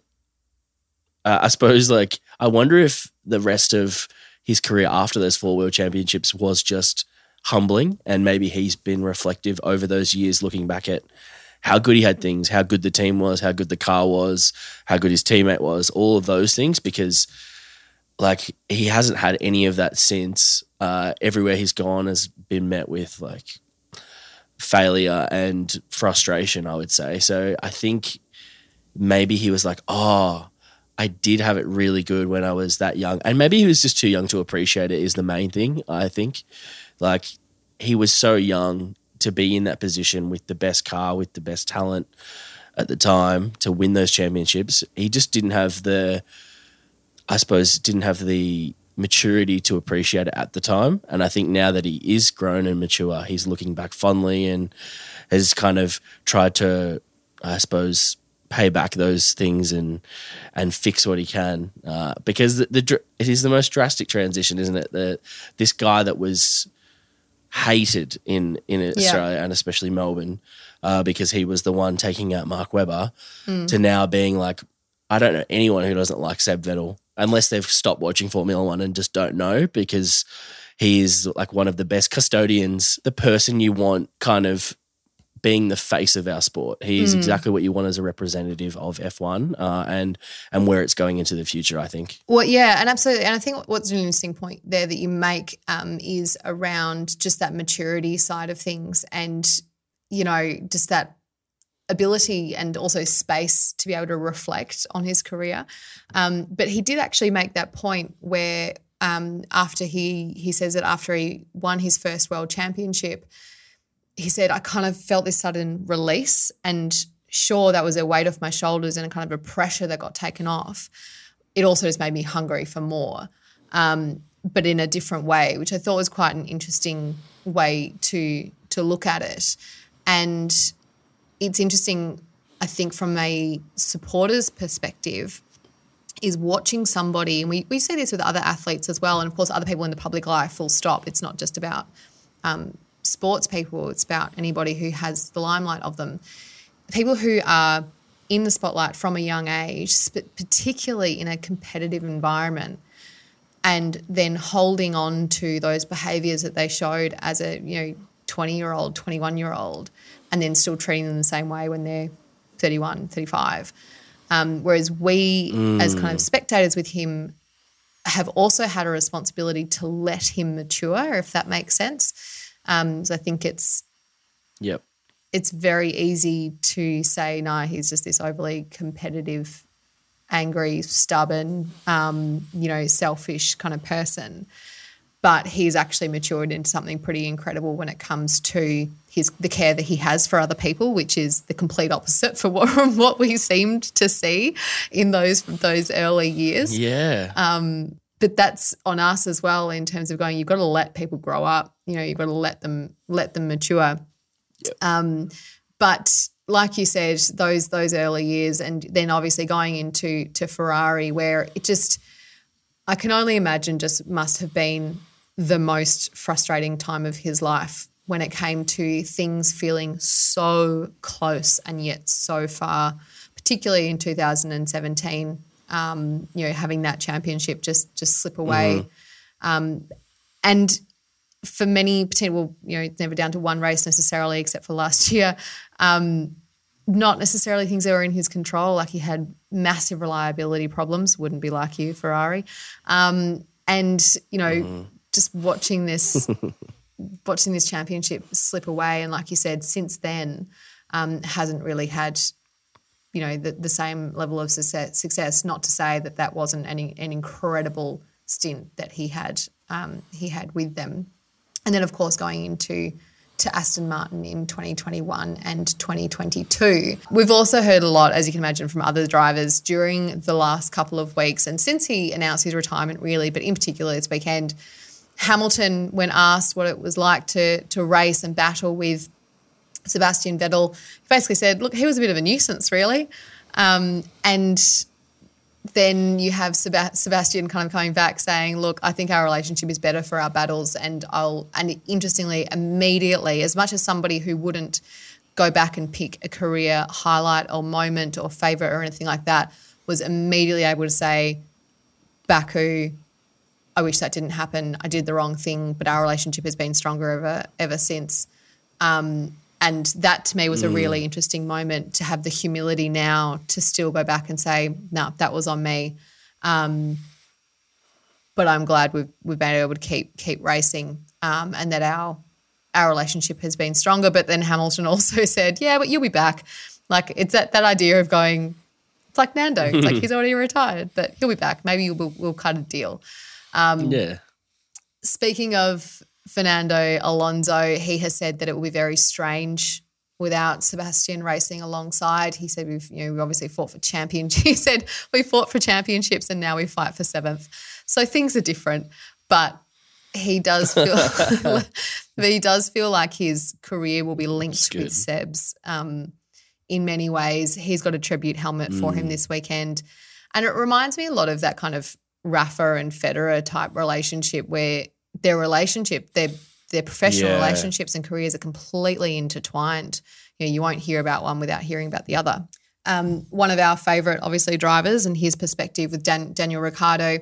uh, I suppose, like I wonder if the rest of his career after those four world championships was just humbling, and maybe he's been reflective over those years, looking back at how good he had things, how good the team was, how good the car was, how good his teammate was, all of those things because like he hasn't had any of that since. Uh, everywhere he's gone has been met with like failure and frustration, I would say. So I think maybe he was like, oh, I did have it really good when I was that young. And maybe he was just too young to appreciate it, is the main thing, I think. Like, he was so young to be in that position with the best car, with the best talent at the time to win those championships. He just didn't have the, I suppose, didn't have the maturity to appreciate it at the time. And I think now that he is grown and mature, he's looking back fondly and has kind of tried to, I suppose, pay back those things and and fix what he can uh, because the, the, it is the most drastic transition, isn't it? The this guy that was hated in in Australia yeah. and especially Melbourne uh, because he was the one taking out Mark Webber mm. to now being like I don't know anyone who doesn't like Seb Vettel unless they've stopped watching Formula One and just don't know because he is like one of the best custodians, the person you want kind of being the face of our sport. He is mm. exactly what you want as a representative of F1 uh, and and where it's going into the future, I think. Well, yeah, and absolutely. And I think what's an interesting point there that you make um, is around just that maturity side of things and, you know, just that ability and also space to be able to reflect on his career. Um, but he did actually make that point where um, after he he says that after he won his first world championship, he said I kind of felt this sudden release and sure that was a weight off my shoulders and a kind of a pressure that got taken off. It also just made me hungry for more, um, but in a different way, which I thought was quite an interesting way to to look at it. And it's interesting, I think, from a supporter's perspective, is watching somebody, and we, we see this with other athletes as well, and of course, other people in the public life, full stop. It's not just about um, sports people, it's about anybody who has the limelight of them. People who are in the spotlight from a young age, particularly in a competitive environment, and then holding on to those behaviors that they showed as a you know 20 year old 21 year old and then still treating them the same way when they're 31, 35. Um, whereas we, mm. as kind of spectators with him, have also had a responsibility to let him mature, if that makes sense. Um, so I think it's yep, it's very easy to say, no, he's just this overly competitive, angry, stubborn, um, you know, selfish kind of person but he's actually matured into something pretty incredible when it comes to his the care that he has for other people, which is the complete opposite for what what we seemed to see in those those early years. Yeah. Um, but that's on us as well in terms of going. You've got to let people grow up. You know, you've got to let them let them mature. Yep. Um, but like you said, those those early years, and then obviously going into to Ferrari, where it just, I can only imagine, just must have been the most frustrating time of his life when it came to things feeling so close and yet so far, particularly in 2017. Um, you know, having that championship just just slip away, mm-hmm. um, and for many potential, you know, it's never down to one race necessarily, except for last year. Um, not necessarily things that were in his control. Like he had massive reliability problems. Wouldn't be like you, Ferrari. Um, and you know, mm-hmm just watching this watching this championship slip away and like you said since then um, hasn't really had you know the, the same level of success, success not to say that that wasn't an, an incredible stint that he had um, he had with them and then of course going into to Aston Martin in 2021 and 2022. We've also heard a lot, as you can imagine, from other drivers during the last couple of weeks and since he announced his retirement, really, but in particular this weekend, Hamilton, when asked what it was like to to race and battle with Sebastian Vettel, basically said, "Look, he was a bit of a nuisance, really." Um, and then you have Sebastian kind of coming back saying, "Look, I think our relationship is better for our battles." And I'll and interestingly, immediately, as much as somebody who wouldn't go back and pick a career highlight or moment or favorite or anything like that, was immediately able to say, "Baku, I wish that didn't happen. I did the wrong thing, but our relationship has been stronger ever ever since. Um, and that to me was a really interesting moment to have the humility now to still go back and say, no, that was on me. Um, but I'm glad we've we've been able to keep keep racing um, and that our our relationship has been stronger. But then Hamilton also said, yeah, but you'll be back. Like it's that that idea of going. It's like Nando. It's like he's already retired, but he'll be back. Maybe we'll, we'll cut a deal. Um, Yeah. Speaking of Fernando Alonso, he has said that it will be very strange without Sebastian racing alongside. He said we've you know we obviously fought for championship. He said we fought for championships and now we fight for seventh. So things are different, but he does feel he does feel like his career will be linked with. Seb's um, in many ways. He's got a tribute helmet for him this weekend. And it reminds me a lot of that kind of Rafa and Federer type relationship where their relationship, their their professional Yeah. relationships and careers are completely intertwined. You know, you won't hear about one without hearing about the other. Um, one of our favorite, obviously, drivers and his perspective with Dan- Daniel Ricciardo,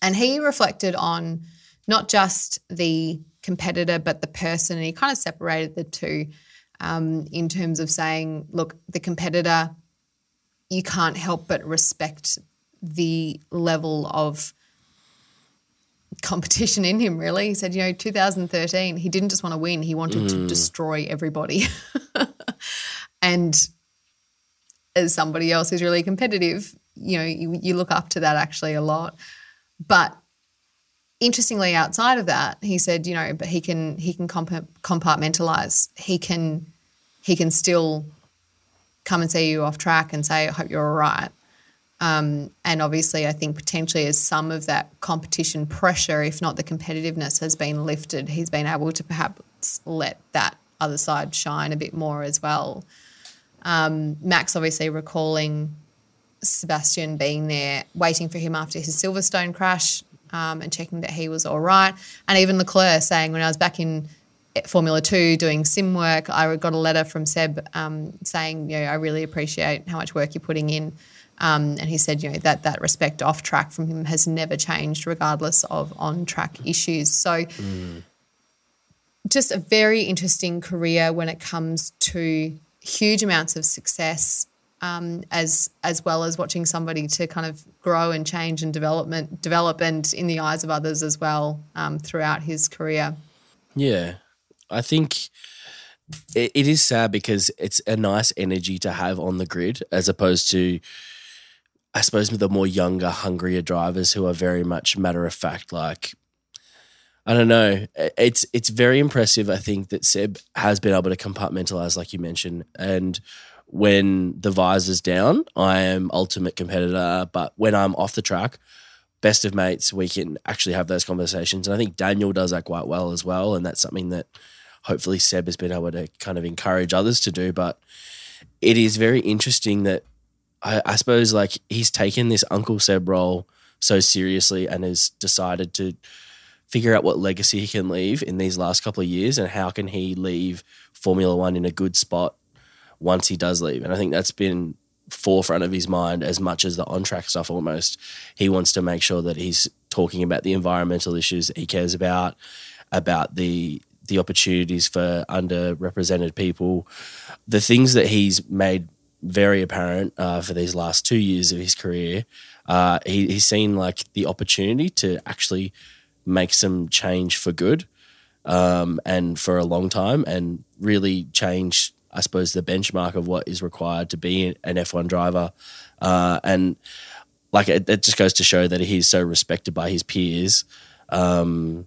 and he reflected on not just the competitor but the person, and he kind of separated the two um, in terms of saying, look, the competitor, you can't help but respect the level of competition in him, really. He said, you know, 2013, he didn't just want to win, he wanted to mm. destroy everybody. and as somebody else who's really competitive, you know, you, you look up to that actually a lot. But interestingly, outside of that, he said, you know, but he can he can compa- compartmentalize. He can he can still come and see you off track and say, I hope you're all right. Um, and obviously, I think potentially as some of that competition pressure, if not the competitiveness, has been lifted, he's been able to perhaps let that other side shine a bit more as well. Um, Max obviously recalling Sebastian being there, waiting for him after his Silverstone crash um, and checking that he was all right. And even Leclerc saying, when I was back in Formula Two doing sim work, I got a letter from Seb um, saying, you know, I really appreciate how much work you're putting in. Um, and he said, you know, that that respect off track from him has never changed, regardless of on track issues. So, just a very interesting career when it comes to huge amounts of success, um, as as well as watching somebody to kind of grow and change and development develop, and in the eyes of others as well um, throughout his career. Yeah. I think it is sad because it's a nice energy to have on the grid as opposed to, I suppose, the more younger, hungrier drivers who are very much matter of fact. Like, I don't know. It's it's very impressive. I think that Seb has been able to compartmentalize, like you mentioned, and when the visor's down, I am ultimate competitor. But when I'm off the track, best of mates, we can actually have those conversations. And I think Daniel does that quite well as well. And that's something that hopefully Seb has been able to kind of encourage others to do. But it is very interesting that I, I suppose like he's taken this Uncle Seb role so seriously and has decided to figure out what legacy he can leave in these last couple of years and how can he leave Formula One in a good spot once he does leave. And I think that's been forefront of his mind as much as the on track stuff almost. He wants to make sure that he's talking about the environmental issues that he cares about, about the the opportunities for underrepresented people, the things that he's made very apparent uh, for these last two years of his career. Uh, he, he's seen like the opportunity to actually make some change for good um, and for a long time and really change, I suppose, the benchmark of what is required to be an F1 driver. Uh, and like it, it just goes to show that he's so respected by his peers. Um,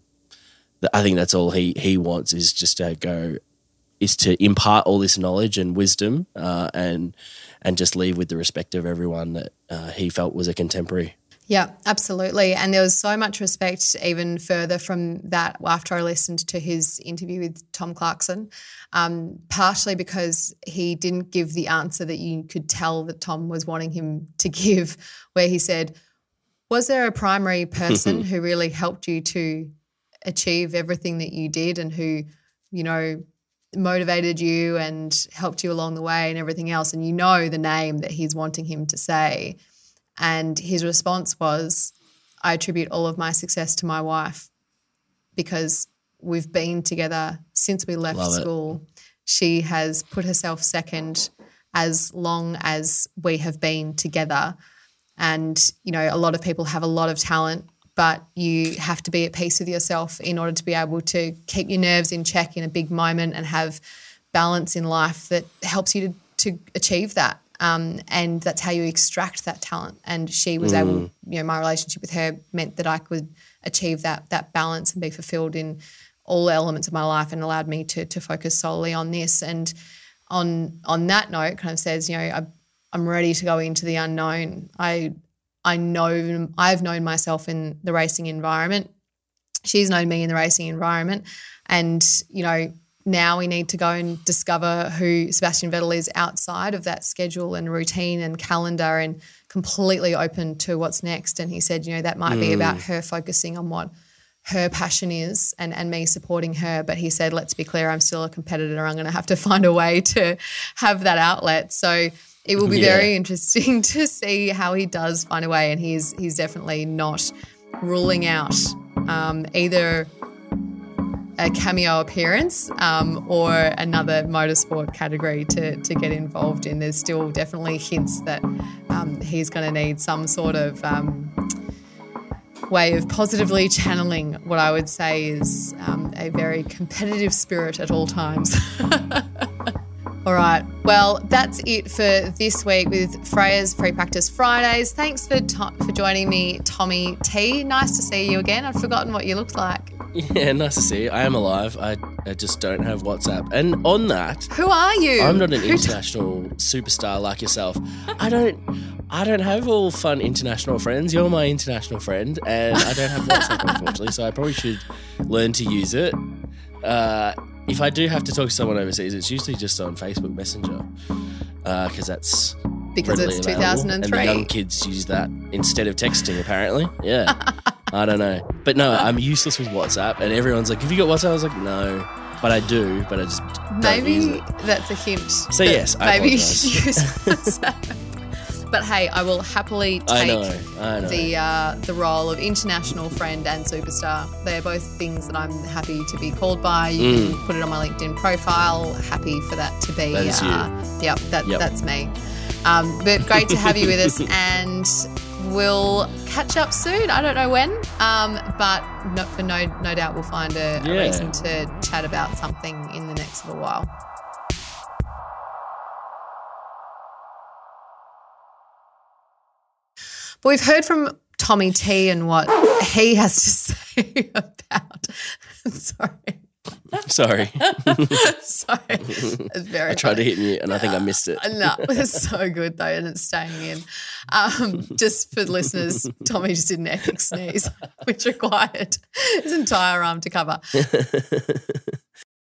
I think that's all he he wants is just to go is to impart all this knowledge and wisdom uh, and and just leave with the respect of everyone that uh, he felt was a contemporary. Yeah, absolutely. And there was so much respect even further from that after I listened to his interview with Tom Clarkson, um, partially because he didn't give the answer that you could tell that Tom was wanting him to give, where he said, Was there a primary person who really helped you to achieve everything that you did and who, you know, motivated you and helped you along the way and everything else? And you know the name that he's wanting him to say. And his response was, I attribute all of my success to my wife because we've been together since we left Love it. school. she has put herself second as long as we have been together. And, you know, a lot of people have a lot of talent, but you have to be at peace with yourself in order to be able to keep your nerves in check in a big moment and have balance in life that helps you to, to achieve that. Um, and that's how you extract that talent. And she was able, you know, my relationship with her meant that I could achieve that that balance and be fulfilled in all elements of my life, and allowed me to to focus solely on this. And on on that note, kind of says, you know, I, I'm ready to go into the unknown. I I know I've known myself in the racing environment. She's known me in the racing environment, and you know now we need to go and discover who Sebastian Vettel is outside of that schedule and routine and calendar and completely open to what's next. And he said, you know, that might be about mm. her focusing on what her passion is and, and me supporting her. But he said, let's be clear, I'm still a competitor. I'm going to have to find a way to have that outlet. So it will be Yeah. very interesting to see how he does find a way. And he's he's definitely not ruling out um, either a cameo appearance um, or another motorsport category to, to get involved in. There's still definitely hints that um, he's going to need some sort of um, way of positively channeling what I would say is um, a very competitive spirit at all times. All right. Well, that's it for this week with Freya's Free Practice Fridays. Thanks for to- for joining me, Tommy T. Nice to see you again. I'd forgotten what you looked like. Yeah, nice to see you. I am alive. I, I just don't have WhatsApp. And on that, Who are you? I'm not an Who d- international superstar like yourself. I don't I don't have all fun international friends. You're my international friend, and I don't have WhatsApp unfortunately, so I probably should learn to use it. Uh, if I do have to talk to someone overseas, it's usually just on Facebook Messenger uh, because that's because it's available, And the 2003. young kids use that instead of texting, apparently. Yeah. I don't know. But no, I'm useless with WhatsApp. And everyone's like, Have you got WhatsApp? I was like, No. But I do, but I just Maybe that's a hint. So yes, I maybe you should use WhatsApp. But hey, I will happily take I know. I know. the uh, the role of international friend and superstar. They're both things that I'm happy to be called by. You can put it on my LinkedIn profile. Happy for that to be. Mm. That is you. uh, Yep, that, Yep. that's me. Um, but great to have you with us, and we'll catch up soon. I don't know when, um, but no, for no no doubt we'll find a, a reason to chat about something in the next little while. We've heard from Tommy T and what he has to say about. Sorry, Sorry. sorry, it's very. I tried to hit mute and I think I missed it. No, it's so good though, and it's staying in. Um, just for listeners, Tommy just did an epic sneeze, which required his entire arm to cover.